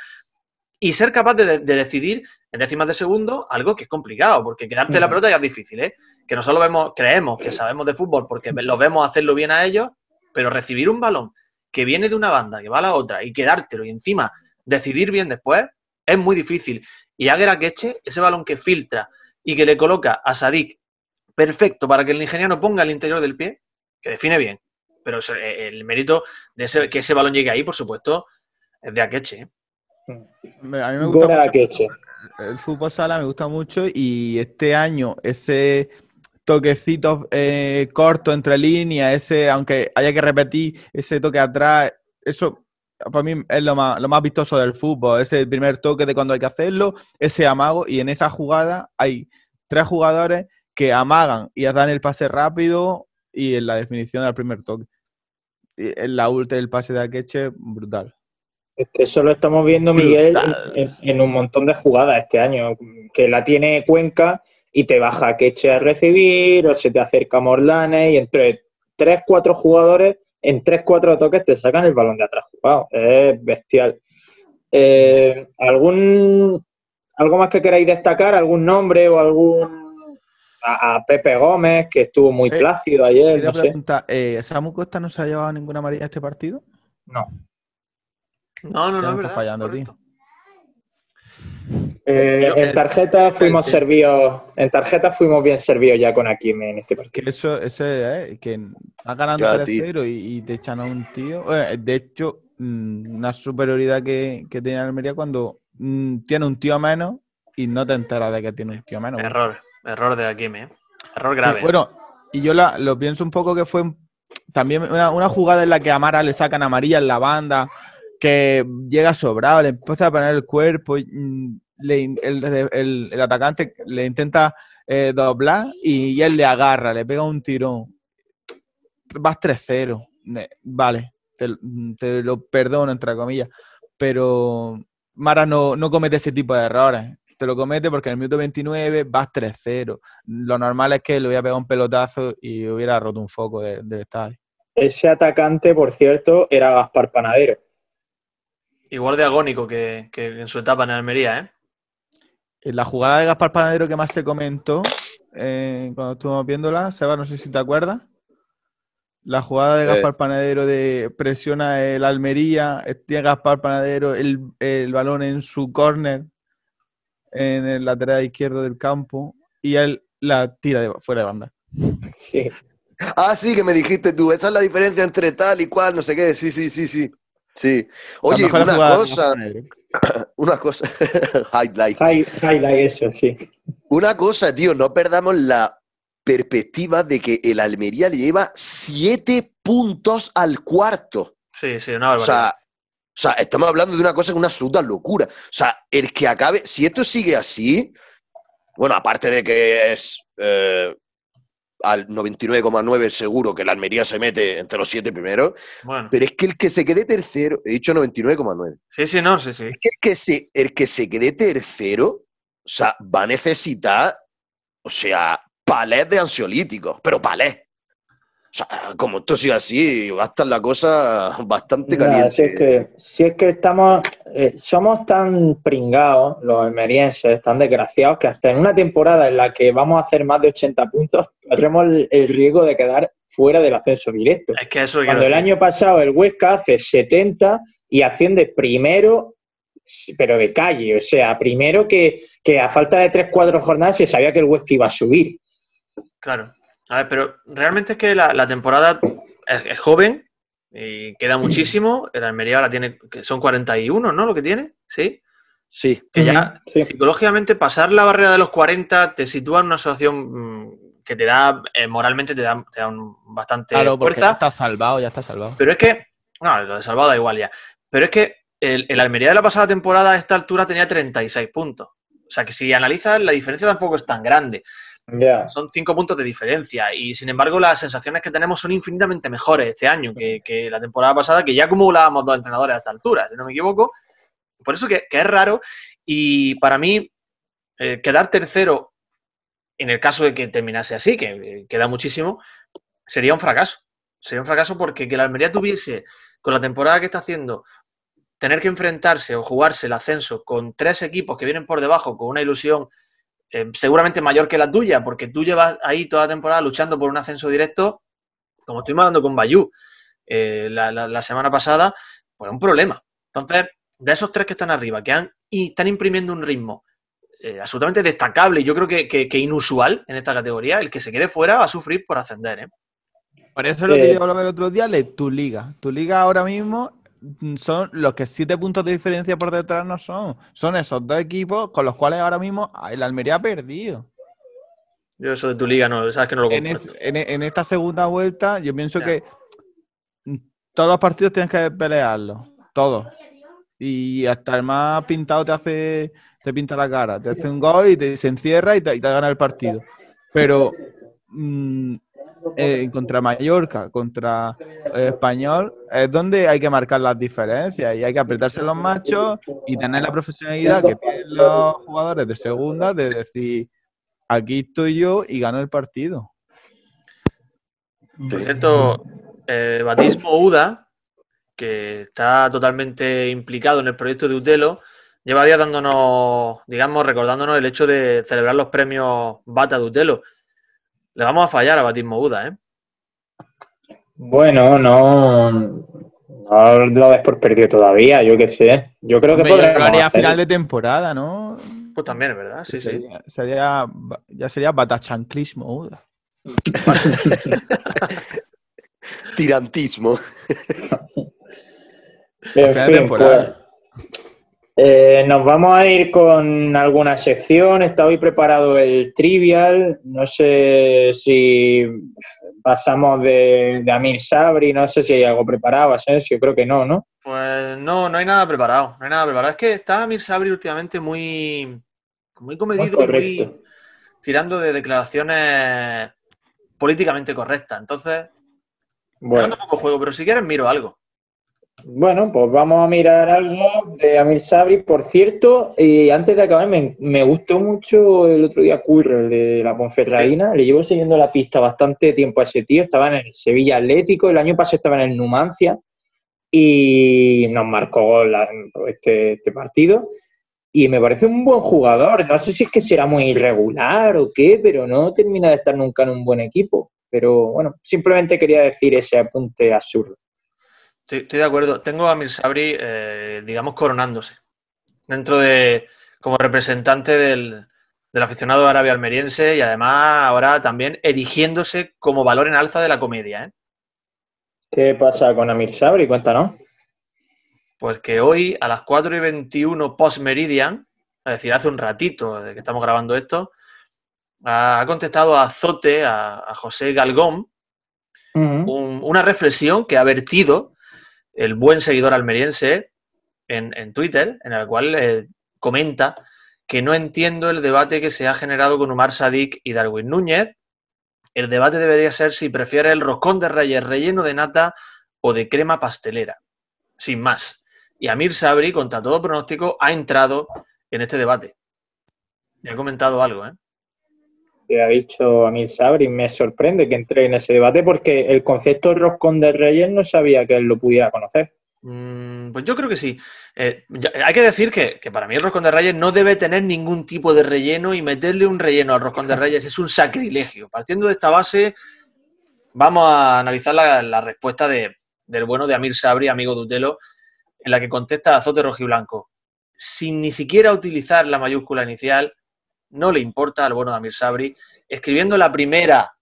y ser capaz de, de decidir en décimas de segundo algo que es complicado, porque quedarte la pelota ya es difícil, ¿eh? Que nosotros vemos, creemos que sabemos de fútbol porque los vemos hacerlo bien a ellos, pero recibir un balón que viene de una banda, que va a la otra, y quedártelo, y encima decidir bien después, es muy difícil. Y Aguera Akeche, ese balón que filtra y que le coloca a Sadik perfecto para que el nigeriano ponga el interior del pie, que define bien. Pero eh, el mérito de ese- que ese balón llegue ahí, por supuesto, es de Akeche. ¿eh? A mí me gusta mucho Akeche. el fútbol sala, me gusta mucho y este año ese toquecito eh, corto entre líneas, ese, aunque haya que repetir ese toque atrás, eso para mí es lo más, lo más vistoso del fútbol, ese primer toque de cuando hay que hacerlo, ese amago y en esa jugada hay tres jugadores que amagan y dan el pase rápido y en la definición del primer toque. En la última el pase de Akeche, brutal. Es que Eso lo estamos viendo, Miguel, en, en un montón de jugadas este año, que la tiene Cuenca y te baja Queche a recibir, o se te acerca Morlanes, y entre tres, cuatro jugadores, en tres, cuatro toques te sacan el balón de atrás jugado. Es bestial. Eh, ¿algún, ¿Algo más que queráis destacar? ¿Algún nombre o algún... A, a Pepe Gómez, que estuvo muy Eh, plácido ayer, no sé. preguntar, eh, ¿Samu Costa no se ha llevado ninguna amarilla este partido? No. No, no, no, me es está verdad, fallando, correcto. Eh, Yo- en tarjeta fuimos sí. servidos, en tarjeta fuimos bien servidos ya con Akime en este Que partido. eso, ese, eh, que va ganando Ya, tío. 3-0 y, y te echan a un tío. Eh, de hecho, mm, una superioridad que, que tiene Almería cuando mm, tiene un tío menos y no te enteras de que tiene un tío menos. Error, error de Akime. ¿eh? Error Sí, grave. bueno, y yo la- lo pienso un poco que fue también una, una jugada en la que a Mara le sacan amarilla en la banda, que llega sobrado, le empieza a poner el cuerpo, y, mm, le el, el- el atacante le intenta eh, doblar y, él le agarra, le pega un tirón. Vas 3-0. Ne- Vale, te, te lo perdono, entre comillas, pero Mara no, no comete ese tipo de errores. Te lo comete porque en el minuto 29 vas 3-0. Lo normal es que le hubiera pegado un pelotazo y hubiera roto un foco de- del estadio. Ese atacante, por cierto, era Gaspar Panadero. Igual de agónico que, que en su etapa en Almería, ¿eh? En la jugada de Gaspar Panadero que más se comentó eh, cuando estuvimos viéndola, Seba, no sé si te acuerdas. La jugada de Eh. Gaspar Panadero de presiona el Almería, tiene Gaspar Panadero el, el balón en su córner, en el lateral izquierdo del campo, y él la tira de, fuera de banda. Sí. Ah, sí, que me dijiste tú, esa es la diferencia entre tal y cual, no sé qué. Sí, sí, sí, sí. Sí. Oye, mejor una cosa, una cosa, highlights. High- highlight eso, sí. Una cosa, tío, no perdamos la perspectiva de que el Almería le lleva siete puntos al cuarto. Sí, sí, una O barbaridad. sea, o sea, estamos hablando de una cosa que es una absoluta locura. O sea, el que acabe, si esto sigue así, bueno, aparte de que es eh, al 99,9 seguro que el Almería se mete entre los siete primeros, bueno, pero es que el que se quede tercero, he dicho 99,9, sí, sí, no, sí, sí. es que el que se, el que se quede tercero, o sea, va a necesitar, o sea, palés de ansiolíticos, pero palés. O sea, como esto sigue así, va a estar la cosa bastante caliente. si, es que, si es que estamos, eh, somos tan pringados, los almerienses, tan desgraciados, que hasta en una temporada en la que vamos a hacer más de 80 puntos, corremos el, el riesgo de quedar fuera del ascenso directo. Es que eso quiero Cuando el decir. año pasado el Huesca hace 70 y asciende primero, pero de calle. O sea, primero que, que a falta de 3-4 jornadas se sabía que el Huesca iba a subir. Claro. A ver, pero realmente es que la, la temporada es, es joven y queda muchísimo. El Almería ahora tiene, que son 41, ¿no? Lo que tiene, ¿sí? Sí. Que ya Sí. psicológicamente pasar la barrera de los 40 te sitúa en una situación mm, que te da, eh, moralmente te da, te da un- bastante Claro, porque fuerza. ya está salvado, ya está salvado. Pero es que, no, lo de salvado da igual ya. Pero es que el, el Almería de la pasada temporada a esta altura tenía 36 puntos. O sea que si analizas, la diferencia tampoco es tan grande. Son 5 puntos de diferencia. Y sin embargo, las sensaciones que tenemos son infinitamente mejores este año que, la temporada pasada, que ya acumulábamos dos entrenadores a esta altura, si no me equivoco. Por eso que, que es raro. Y para mí, eh, quedar tercero, en el caso de que terminase así, que eh, queda muchísimo, sería un fracaso. Sería un fracaso porque que la Almería tuviese, con la temporada que está haciendo, tener que enfrentarse o jugarse el ascenso con tres equipos que vienen por debajo con una ilusión eh, seguramente mayor que la tuya, porque tú llevas ahí toda la temporada luchando por un ascenso directo, como estuvimos hablando con Bayú eh, la, la- la semana pasada, pues es un problema. Entonces, de esos tres que están arriba, que han, y están imprimiendo un ritmo eh, absolutamente destacable y yo creo que, que- que inusual en esta categoría, el que se quede fuera va a sufrir por ascender. ¿eh? Por eso es lo que Eh, yo hablaba el otro día, de tu liga. Tu liga ahora mismo son los que siete puntos de diferencia por detrás no son. Son esos dos equipos con los cuales ahora mismo el Almería ha perdido. Yo eso de tu liga no, sabes que no lo En, es- en- en esta segunda vuelta, yo pienso Ya. que todos los partidos tienes que pelearlos. Todos. Y hasta el más pintado te hace, te pinta la cara, te hace un gol y te, se encierra y te, y te gana el partido. Pero mm, eh, contra Mallorca, contra eh, Español, es donde hay que marcar las diferencias y hay que apretarse los machos y tener la profesionalidad que tienen los jugadores de segunda de decir, aquí estoy yo y gano el partido. Por cierto, eh, Batismo Uda, que está totalmente implicado en el proyecto de Utelo, lleva días dándonos, digamos, recordándonos el hecho de celebrar los premios Bata de Utelo. Le vamos a fallar a Batismo Uda, ¿eh? Bueno, no, no lo des por perdido todavía, yo qué sé. Yo creo que Hombre, yo lo podremos haría a final de temporada, ¿no? Pues también es verdad, sí, sí. sería, ya sería batachanclismo. Uda. Tirantismo. En Final de fin, temporada. pues, eh, nos vamos a ir con alguna sección. Está hoy preparado el trivial. No sé si pasamos de, de Amir Sabri. No sé si hay algo preparado, Asensio. Creo que no, ¿no? Pues no, no hay nada preparado, no hay nada preparado. Es que está Mir Sabri últimamente muy, muy comedido, muy tirando de declaraciones políticamente correctas. Entonces, Bueno. poco juego, pero si quieres miro algo. Bueno, pues vamos a mirar algo de Amir Sabri. Por cierto, y antes de acabar, me, gustó mucho el otro día Curro, de la Ponferradina. Le llevo siguiendo la pista bastante tiempo a ese tío. Estaba en el Sevilla Atlético, el año pasado estaba en el Numancia y nos marcó la- este, este partido. Y me parece un buen jugador. No sé si es que será muy irregular o qué, pero no termina de estar nunca en un buen equipo. Pero bueno, simplemente quería decir ese apunte absurdo. Estoy, estoy de acuerdo. Tengo a Mir Sabri, eh, digamos, coronándose. Dentro de, como representante del, del aficionado árabe almeriense y además ahora también erigiéndose como valor en alza de la comedia. ¿eh? ¿Qué pasa con Amir Sabri? Cuéntanos. Pues que hoy a las 4 y 21 post Meridian, es decir, hace un ratito de que estamos grabando esto, ha contestado a Azote, a, a José Galgón, un- una reflexión que ha vertido el buen seguidor almeriense en, Twitter, en el cual eh, comenta que no entiendo el debate que se ha generado con Umar Sadik y Darwin Núñez. El debate debería ser si prefiere el roscón de reyes relleno de nata o de crema pastelera. Sin más. Y Amir Sabri, contra todo pronóstico, ha entrado en este debate. Y ha comentado algo, ¿eh? Que ha dicho Amir Sabri. Me sorprende que entre en ese debate porque el concepto roscón de reyes no sabía que él lo pudiera conocer. Mm, Pues yo creo que sí. Eh, hay que decir que, para mí el roscón de reyes no debe tener ningún tipo de relleno y meterle un relleno al roscón de reyes es un sacrilegio. Partiendo de esta base, vamos a analizar la, respuesta de- del bueno de Amir Sabri, amigo de Utelo, en la que contesta Azote Rojiblanco. Sin ni siquiera utilizar la mayúscula inicial, no le importa al bueno de Amir Sabri, escribiendo la primera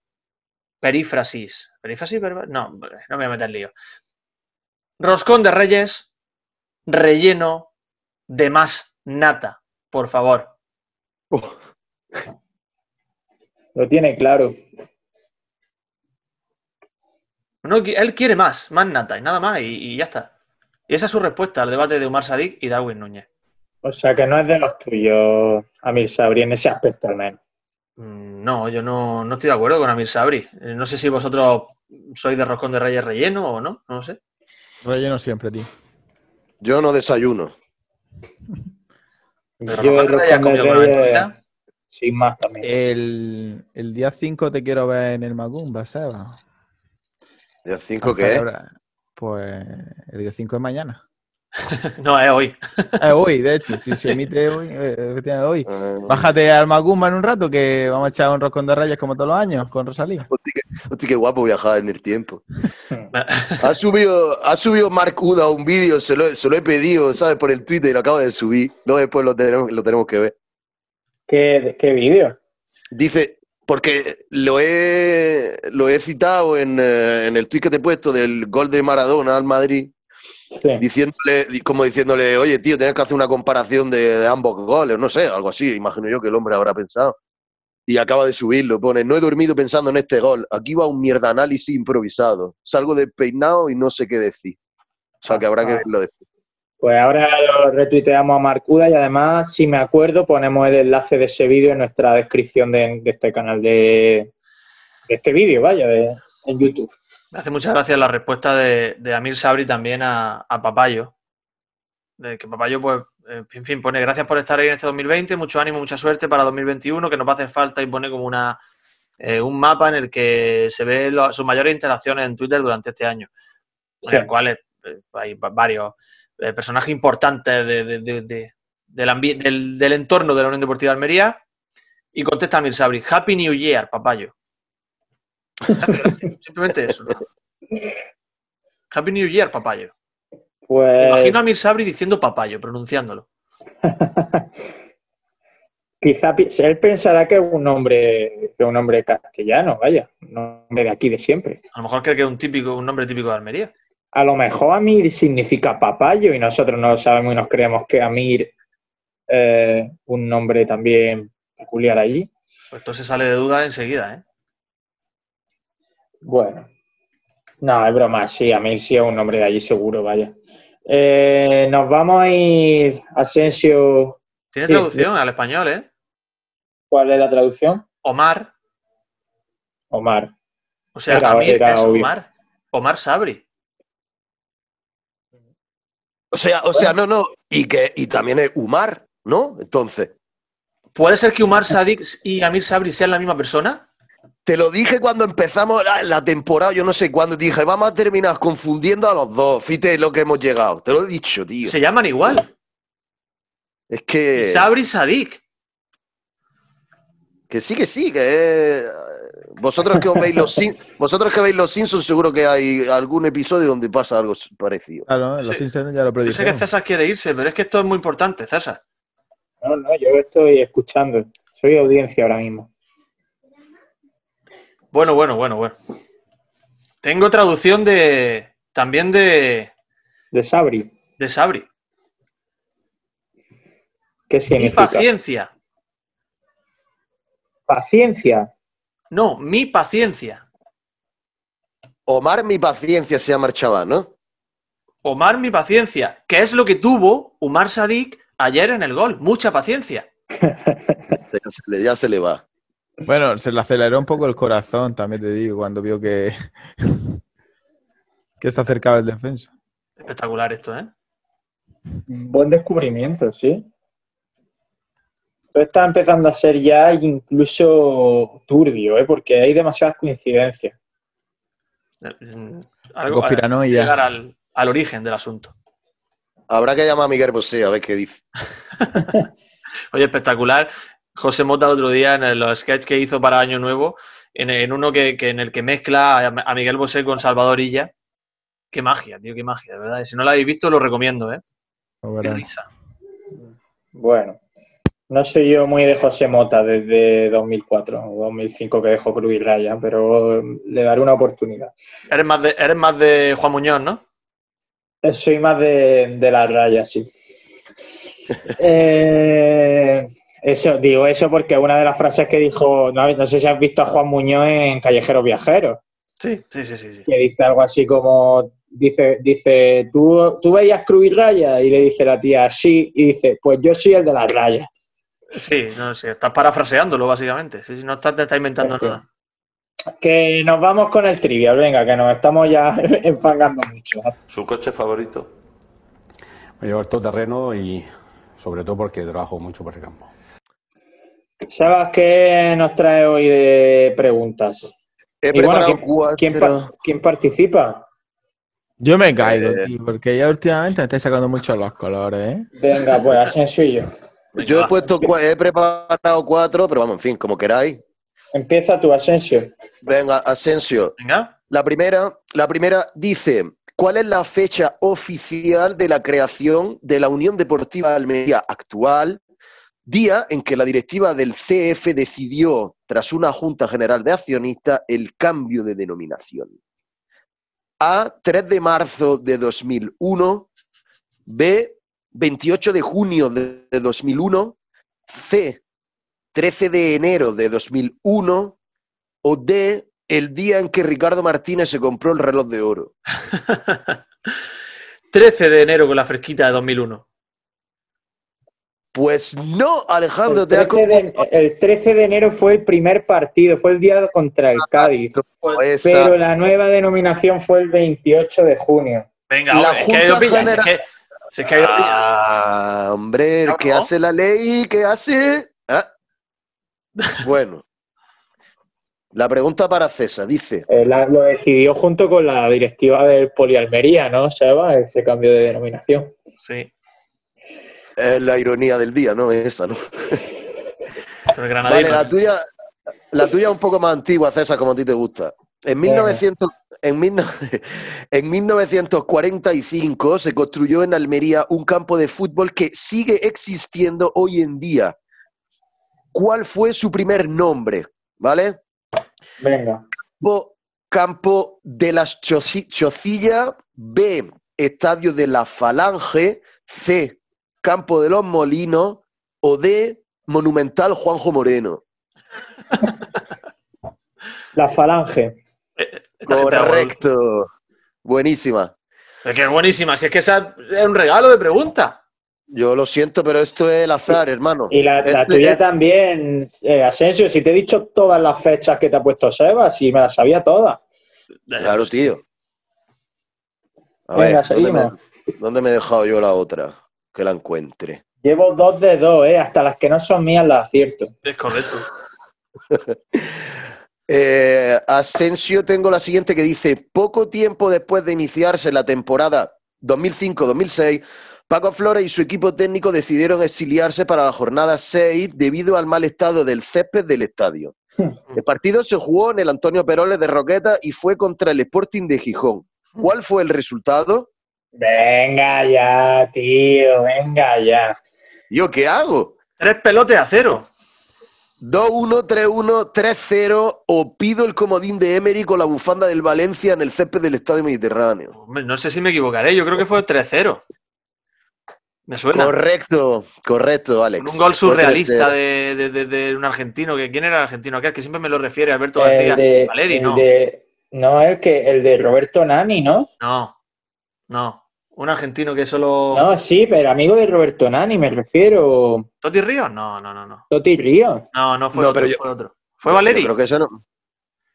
perífrasis. ¿Perífrasis? No, no me voy a meter en lío. Roscón de Reyes, relleno de más nata, por favor. Lo tiene claro. No, él quiere más, más nata y nada más, y, y ya está. Y esa es su respuesta al debate de Umar Sadik y Darwin Núñez. O sea que no es de los tuyos, Amir Sabri, en ese aspecto al menos. Mm, No, yo no, no estoy de acuerdo con Amir Sabri. Eh, No sé si vosotros sois de roscón de reyes relleno o no, no lo sé. Relleno siempre, tío. Yo no desayuno. Pero Yo roscón el de reyes de reyes, más también. El, el día 5 te quiero ver en el Macumba, Seba. ¿Día 5 qué es? Pues el día 5 es mañana. No, es hoy. Es hoy, de hecho, si se emite hoy, eh, efectivamente hoy. Eh, Bájate al Macumba en un rato que vamos a echar un roscón de reyes como todos los años con Rosalía. hostia, qué, hostia, qué guapo viajar en el tiempo. Ha subido, ha subido Mark Uda un vídeo, se lo, se lo he pedido, ¿sabes? Por el Twitter y lo acabo de subir. Luego después lo tenemos, lo tenemos que ver. ¿Qué, qué vídeo? Dice, porque lo he, lo he citado en, eh, en el tweet que te he puesto del gol de Maradona al Madrid, Sí. diciéndole, di- como diciéndole, oye, tío, tienes que hacer una comparación de, de ambos goles, no sé, algo así, imagino yo que el hombre habrá pensado. Y acaba de subirlo, pone, no he dormido pensando en este gol, aquí va un mierda análisis improvisado, salgo despeinado y no sé qué decir. O sea, que habrá que Ah, verlo después. Pues ahora lo retuiteamos a Marcuda y además, si me acuerdo, ponemos el enlace de ese vídeo en nuestra descripción de, de este canal de, de este vídeo, vaya, de, en YouTube. Me hace muchas gracias la respuesta de, de Amir Sabri también a, a Papayo. De que Papayo, pues, eh, en fin, pone gracias por estar ahí en este 2020, mucho ánimo, mucha suerte para 2021, que nos va a hacer falta y pone como una eh, un mapa en el que se ve lo- sus mayores interacciones en Twitter durante este año, Sí. en el cual eh, hay va- varios eh, personajes importantes de- de- de- de- del, del, del entorno de la Unión Deportiva de Almería. Y contesta Amir Sabri, Happy New Year, Papayo. Gracias. Simplemente eso. ¿no? Happy New Year, Papayo. Pues Imagino a Amir Sabri diciendo Papayo, pronunciándolo. quizá él pensará que es un nombre, que un nombre castellano, vaya, un nombre de aquí de siempre. A lo mejor cree que es un típico, un nombre típico de Almería. A lo mejor Amir significa papayo y nosotros no lo sabemos y nos creemos que Amir es un nombre también peculiar allí. Pues esto se sale de duda enseguida, ¿eh? Bueno, no, es broma, sí, Amir sí es un nombre de allí seguro, vaya. Eh, nos vamos a ir, Asensio, Tiene Sí. traducción al español, ¿eh? ¿cuál es la traducción? Omar, Omar. o sea, Era- Amir era es obvio. Omar. Omar Sabri. O sea, o sea, no, no, y que y también es Umar, ¿no? Entonces, ¿Puede ser que Umar Sadik y Amir Sabri sean la misma persona? Te lo dije cuando empezamos la, la temporada, yo no sé cuándo, te dije, vamos a terminar confundiendo a los dos, fíjate lo que hemos llegado, te lo he dicho, tío. Se llaman igual. Es que, Sabri Sadik. que sí, que sí, que es- vosotros que os veis los Sim- vosotros que veis los Simpsons, seguro que hay algún episodio donde pasa algo parecido. Claro, los Sí. Simpsons ya lo Yo sé que predijeron. César quiere irse, pero es que esto es muy importante, César. No, no, yo estoy escuchando, soy audiencia ahora mismo. Bueno, bueno, bueno, bueno. Tengo traducción de. también de. De Sabri, de Sabri. ¿qué Mi significa? paciencia. Paciencia. No, mi paciencia. Omar, mi paciencia se llama el chaval, ¿no? Omar, mi paciencia. ¿Qué es lo que tuvo Umar Sadik ayer en el gol? Mucha paciencia. Ya se le, ya se le va. Bueno, se le aceleró un poco el corazón, también te digo, cuando vio que, que está acercado el defensa. Espectacular esto, ¿eh? Buen descubrimiento, sí. Esto está empezando a ser ya incluso turbio, ¿eh? porque hay demasiadas coincidencias. Algo, Conspiranoia. llegar al, al origen del asunto. Habrá que llamar a Miguel Bosé a ver qué dice. Oye, espectacular. José Mota el otro día en los sketch que hizo para Año Nuevo, en, en uno que, que en el que mezcla a, a Miguel Bosé con Salvador Illa. Qué magia, tío, qué magia, de verdad. Y si no lo habéis visto, lo recomiendo, ¿eh? Qué risa. Bueno, no soy yo muy de José Mota desde 2004 o 2005 que dejó Cruz y Raya, pero le daré una oportunidad. Eres más de, eres más de Juan Muñoz, ¿no? Soy más de, de la raya, sí. Eh, Eso, digo eso porque una de las frases que dijo, no, no sé si has visto a Juan Muñoz en Callejeros Viajeros, Sí, sí, sí, sí. sí. que dice algo así como, dice, dice, ¿tú, tú veías Cruz y Raya? Y le dice la tía, sí, y dice, pues yo soy el de las rayas. Sí, no sé, estás parafraseándolo básicamente. Sí, sí, no estás, te estás inventando nada. Que nos vamos con el trivial, venga, que nos estamos ya enfangando mucho. ¿Su coche favorito? Me llevo el todoterreno y sobre todo porque trabajo mucho por el campo. Sebas, ¿qué nos trae hoy de preguntas? He Y bueno, preparado ¿quién, cuatro. quién pa- quién participa? Yo me he caído, Eh. tío, porque ya últimamente me estáis sacando mucho los colores, ¿eh? Venga, pues Asensio y yo. Yo he puesto, he preparado cuatro, pero vamos, en fin, como queráis. Empieza tu Asensio. Venga, Asensio. Venga. La primera, la primera dice, ¿cuál es la fecha oficial de la creación de la Unión Deportiva Almería actual? Día en que la directiva del CF decidió, tras una Junta General de Accionistas, el cambio de denominación. A, 3 de marzo de 2001. B, 28 de junio de de 2001. C, 13 de enero de 2001. O D, el día en que Ricardo Martínez se compró el reloj de oro. 13 de enero con la fresquita de 2001. Pues no, Alejandro, El te ha 13, de, el 13 de enero fue el primer partido, fue el día contra el Cádiz. esa. Pero la nueva denominación fue el 28 de junio. Venga, La hombre, es que hay dos Junta es que, si es que hay pillas. Ah, hombre, el que hace la ley, ¿qué hace? Ah. Bueno. La pregunta para César dice, Eh, la- lo decidió junto con la directiva del Polialmería, ¿no, Seba? Ese cambio de denominación. Sí, es la ironía del día, ¿no? Esa, ¿no? pero. Vale, la tuya, la tuya es un poco más antigua, César, como a ti te gusta. En, Venga. 1900, en, mil no- en 1945 se construyó en Almería un campo de fútbol que sigue existiendo hoy en día. ¿Cuál fue su primer nombre? ¿Vale? Venga. Campo, campo de las Choci- Chocillas, B, Estadio de la Falange, C, Campo de los Molinos o D, Monumental Juanjo Moreno. La Falange. Da Correcto. Buenísima. Es que es buenísima, si es que esa es un regalo de pregunta. Yo lo siento, pero esto es el azar, hermano. Y la, la Este- tuya también, eh, Asensio, si te he dicho todas las fechas que te ha puesto Seba, si me las sabía todas. Claro, tío. A Venga, ver, ¿dónde seguimos. me, dónde me he dejado yo la otra? Que la encuentre. Llevo dos de dos, ¿eh? Hasta las que no son mías las acierto. Es correcto. Eh, Asensio, tengo la siguiente que dice: Poco tiempo después de iniciarse la temporada 2005-2006, Paco Flores y su equipo técnico decidieron exiliarse para la jornada 6 debido al mal estado del césped del estadio. El partido se jugó en el Antonio Peroles de Roqueta y fue contra el Sporting de Gijón. ¿Cuál fue el resultado? Venga ya, tío, venga ya. ¿Yo qué hago? Tres pelotes a cero. 2-1, 3-1, 3-0 o pido el comodín de Emery con la bufanda del Valencia en el césped del Estadio Mediterráneo. Hombre, no sé si me equivocaré, yo creo que fue 3-0. Me suena. Correcto, correcto, Alex. Con un gol surrealista 3-0. de, de- de- de un argentino. Que, ¿Quién era el argentino aquel? Que siempre me lo refiere Alberto El García. de, Valeri, el no. de- no, el que el de Roberto Nani, ¿no? No, no. Un argentino que solo. No, sí, pero amigo de Roberto Nani, me refiero. ¿Toti Ríos? No, no, no, no. Toti Río. No, no fue No, otro, pero yo- fue otro. ¿Fue Valeri? Yo creo que eso no.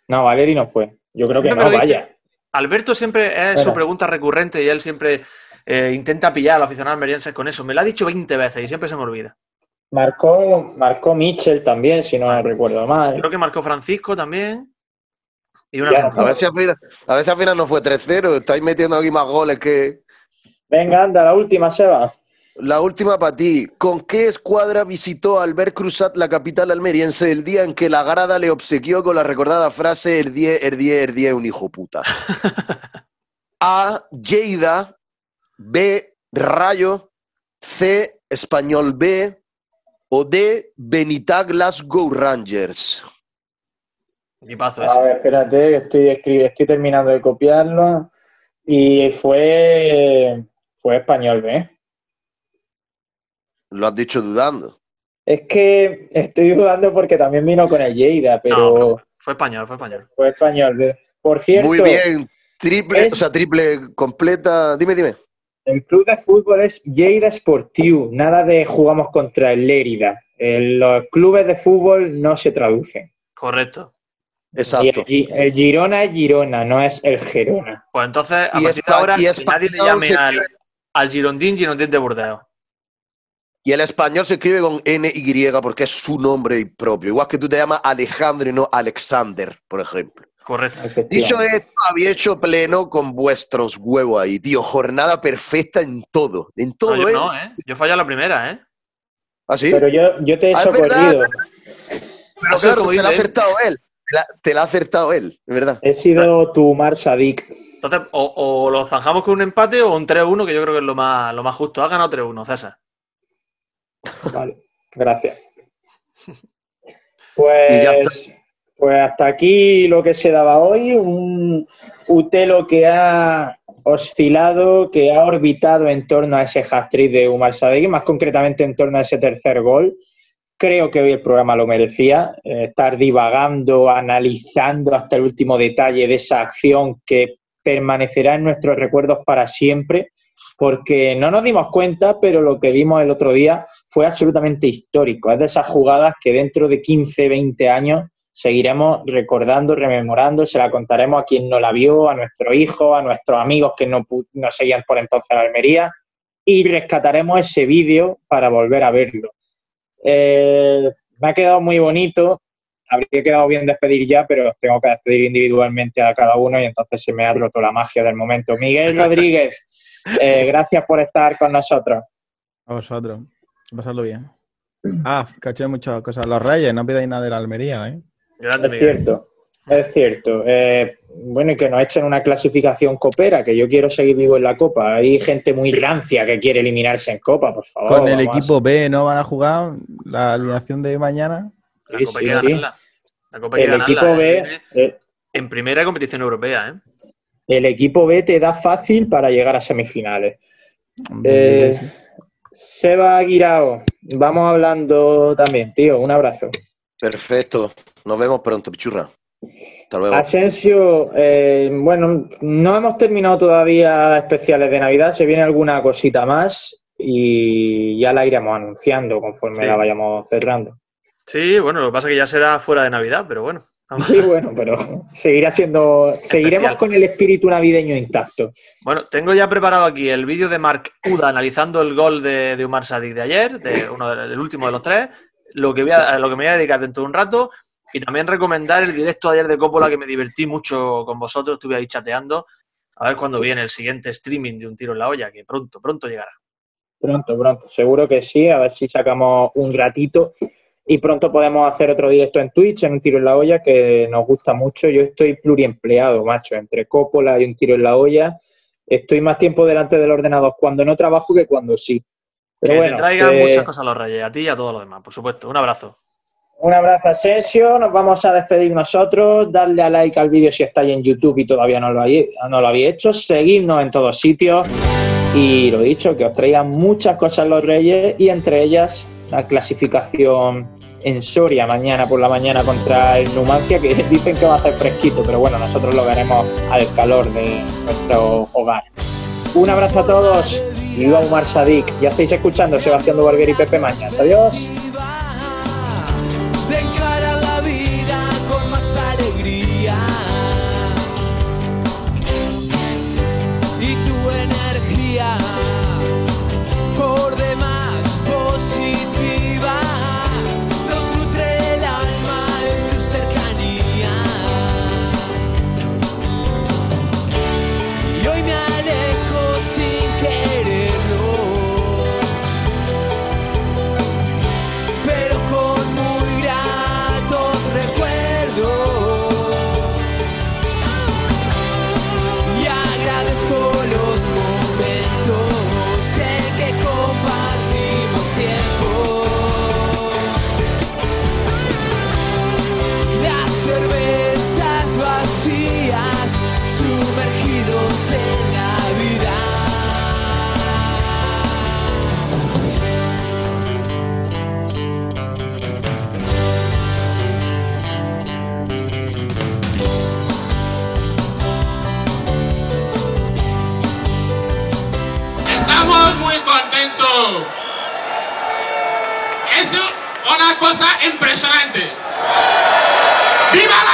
No, Valeri no fue. Yo creo que no, dice. vaya. Alberto siempre es Bueno. su pregunta recurrente y él siempre eh, intenta pillar a los aficionados almerienses con eso. Me lo ha dicho 20 veces y siempre se me olvida. Marcó, marcó Mitchell también, si no recuerdo mal. Creo que marcó Francisco también. Y una Ya. A ver si al final, a ver si al final no fue 3-0. Estáis metiendo aquí más goles que. Venga, anda, la última, Seba. La última para ti. ¿Con qué escuadra visitó Albert Cruzat la capital almeriense el día en que la grada le obsequió con la recordada frase el 10, el 10, el 10, un hijo puta? A. Lleida. B. Rayo. C. Español B. O D. Benitag Glasgow Rangers. Equipazo A ese. ver, espérate, estoy, estoy terminando de copiarlo. Y fue, fue español, ¿ves? Lo has dicho dudando. Es que estoy dudando porque también vino con el Lleida, pero No, fue español, fue español. fue español. Por cierto, Muy bien. Triple, es- o sea, triple completa. Dime, dime. el club de fútbol es Lleida Sportiu, nada de jugamos contra el Lérida. Eh, Los clubes de fútbol no se traducen. Correcto. Y Exacto. el, Gi- el Girona es Girona, no es el Gerona. Pues entonces, a Y partir de espa- ahora, y que nadie le español llame al, al Girondín, Girondín de Burdeos. Y el español se escribe con NY porque es su nombre propio. Igual que tú te llamas Alejandro y no Alexander, por ejemplo. Correcto. Dicho esto, había hecho pleno con vuestros huevos ahí, tío. Jornada perfecta en todo. En todo, No, yo ¿eh? no, ¿eh? Yo fallé la primera, ¿eh? ¿Ah, sí? Pero yo, yo te he Ah, socorrido. verdad. Pero claro, te la ha acertado él. Te la, te la ha acertado él, es verdad. He sido tu Mar Sadik. Entonces, o, o lo zanjamos con un empate o un 3-1, que yo creo que es lo más, lo más justo. Ha ganado 3-1, César. Vale, gracias. Pues, pues hasta aquí lo que se daba hoy. Un Utelo que ha oscilado, que ha orbitado en torno a ese hat-trick de Umar Sadegui, más concretamente en torno a ese tercer gol. Creo que hoy el programa lo merecía, eh, estar divagando, analizando hasta el último detalle de esa acción que permanecerá en nuestros recuerdos para siempre, porque no nos dimos cuenta, pero lo que vimos el otro día fue absolutamente histórico. Es de esas jugadas que dentro de 15, 20 años seguiremos recordando, rememorando, se la contaremos a quien no la vio, a nuestros hijos, a nuestros amigos que no, no seguían por entonces la Almería, y rescataremos ese vídeo para volver a verlo. Eh, me ha quedado muy bonito. Habría quedado bien despedir ya, pero tengo que despedir individualmente a cada uno y entonces se me ha roto la magia del momento. Miguel Rodríguez, eh, gracias por estar con nosotros. A vosotros. Pasadlo bien. Ah, caché muchas cosas. Los Reyes, no pidáis nada de la Almería, ¿eh? Grande, Es Miguel. cierto, es cierto. Eh, bueno, y que nos echen una clasificación copera, que yo quiero seguir vivo en la Copa. Hay gente muy rancia que quiere eliminarse en Copa, por favor. Con el a- equipo B no van a jugar la alineación de mañana. La Sí, Copa sí, hay que sí. ganarla. La Copa hay que El ganarla, equipo. B, eh, En primera competición europea, ¿eh? el equipo B te da fácil para llegar a semifinales. Hombre, Eh. Seba Aguirao, vamos hablando también, tío. Un abrazo. Perfecto. Nos vemos pronto, pichurra. Hasta luego. Asensio, eh, bueno, no hemos terminado todavía especiales de Navidad, se viene alguna cosita más y ya la iremos anunciando conforme Sí. la vayamos cerrando. Sí, bueno, lo que pasa es que ya será fuera de Navidad, pero bueno. Sí, bueno, pero seguirá siendo, seguiremos Especial. con el espíritu navideño intacto. Bueno, tengo ya preparado aquí el vídeo de Mark Uda analizando el gol de, de Umar Sadik de ayer, de uno de- del último de los tres, lo que, voy a lo que me voy a dedicar dentro de un rato, y también recomendar el directo de ayer de Coppola, que me divertí mucho con vosotros, estuve ahí chateando, a ver cuándo viene el siguiente streaming de Un Tiro en la Olla, que pronto, pronto llegará. Pronto, pronto, seguro que sí, a ver si sacamos un ratito y pronto podemos hacer otro directo en Twitch, en un tiro en la olla, que nos gusta mucho. Yo estoy pluriempleado, macho, entre Coppola y un tiro en la olla. Estoy más tiempo delante del ordenador cuando no trabajo que cuando sí. Pero que bueno, te traigan se- muchas cosas a los reyes, a ti y a todos los demás, por supuesto. Un abrazo. un abrazo a Sensio, nos vamos a despedir nosotros, darle a like al vídeo si estáis en YouTube y todavía no lo no lo habéis hecho, seguidnos en todos sitios y lo dicho, que os traigan muchas cosas los Reyes y entre ellas la clasificación en Soria mañana por la mañana contra el Numancia, que dicen que va a hacer fresquito, pero bueno, nosotros lo veremos al calor de nuestro hogar. Un abrazo a todos y Umar Sadik. Ya estáis escuchando Sebastián Dubarbier y Pepe Mañas. Adiós. Cosa impresionante. ¡Viva!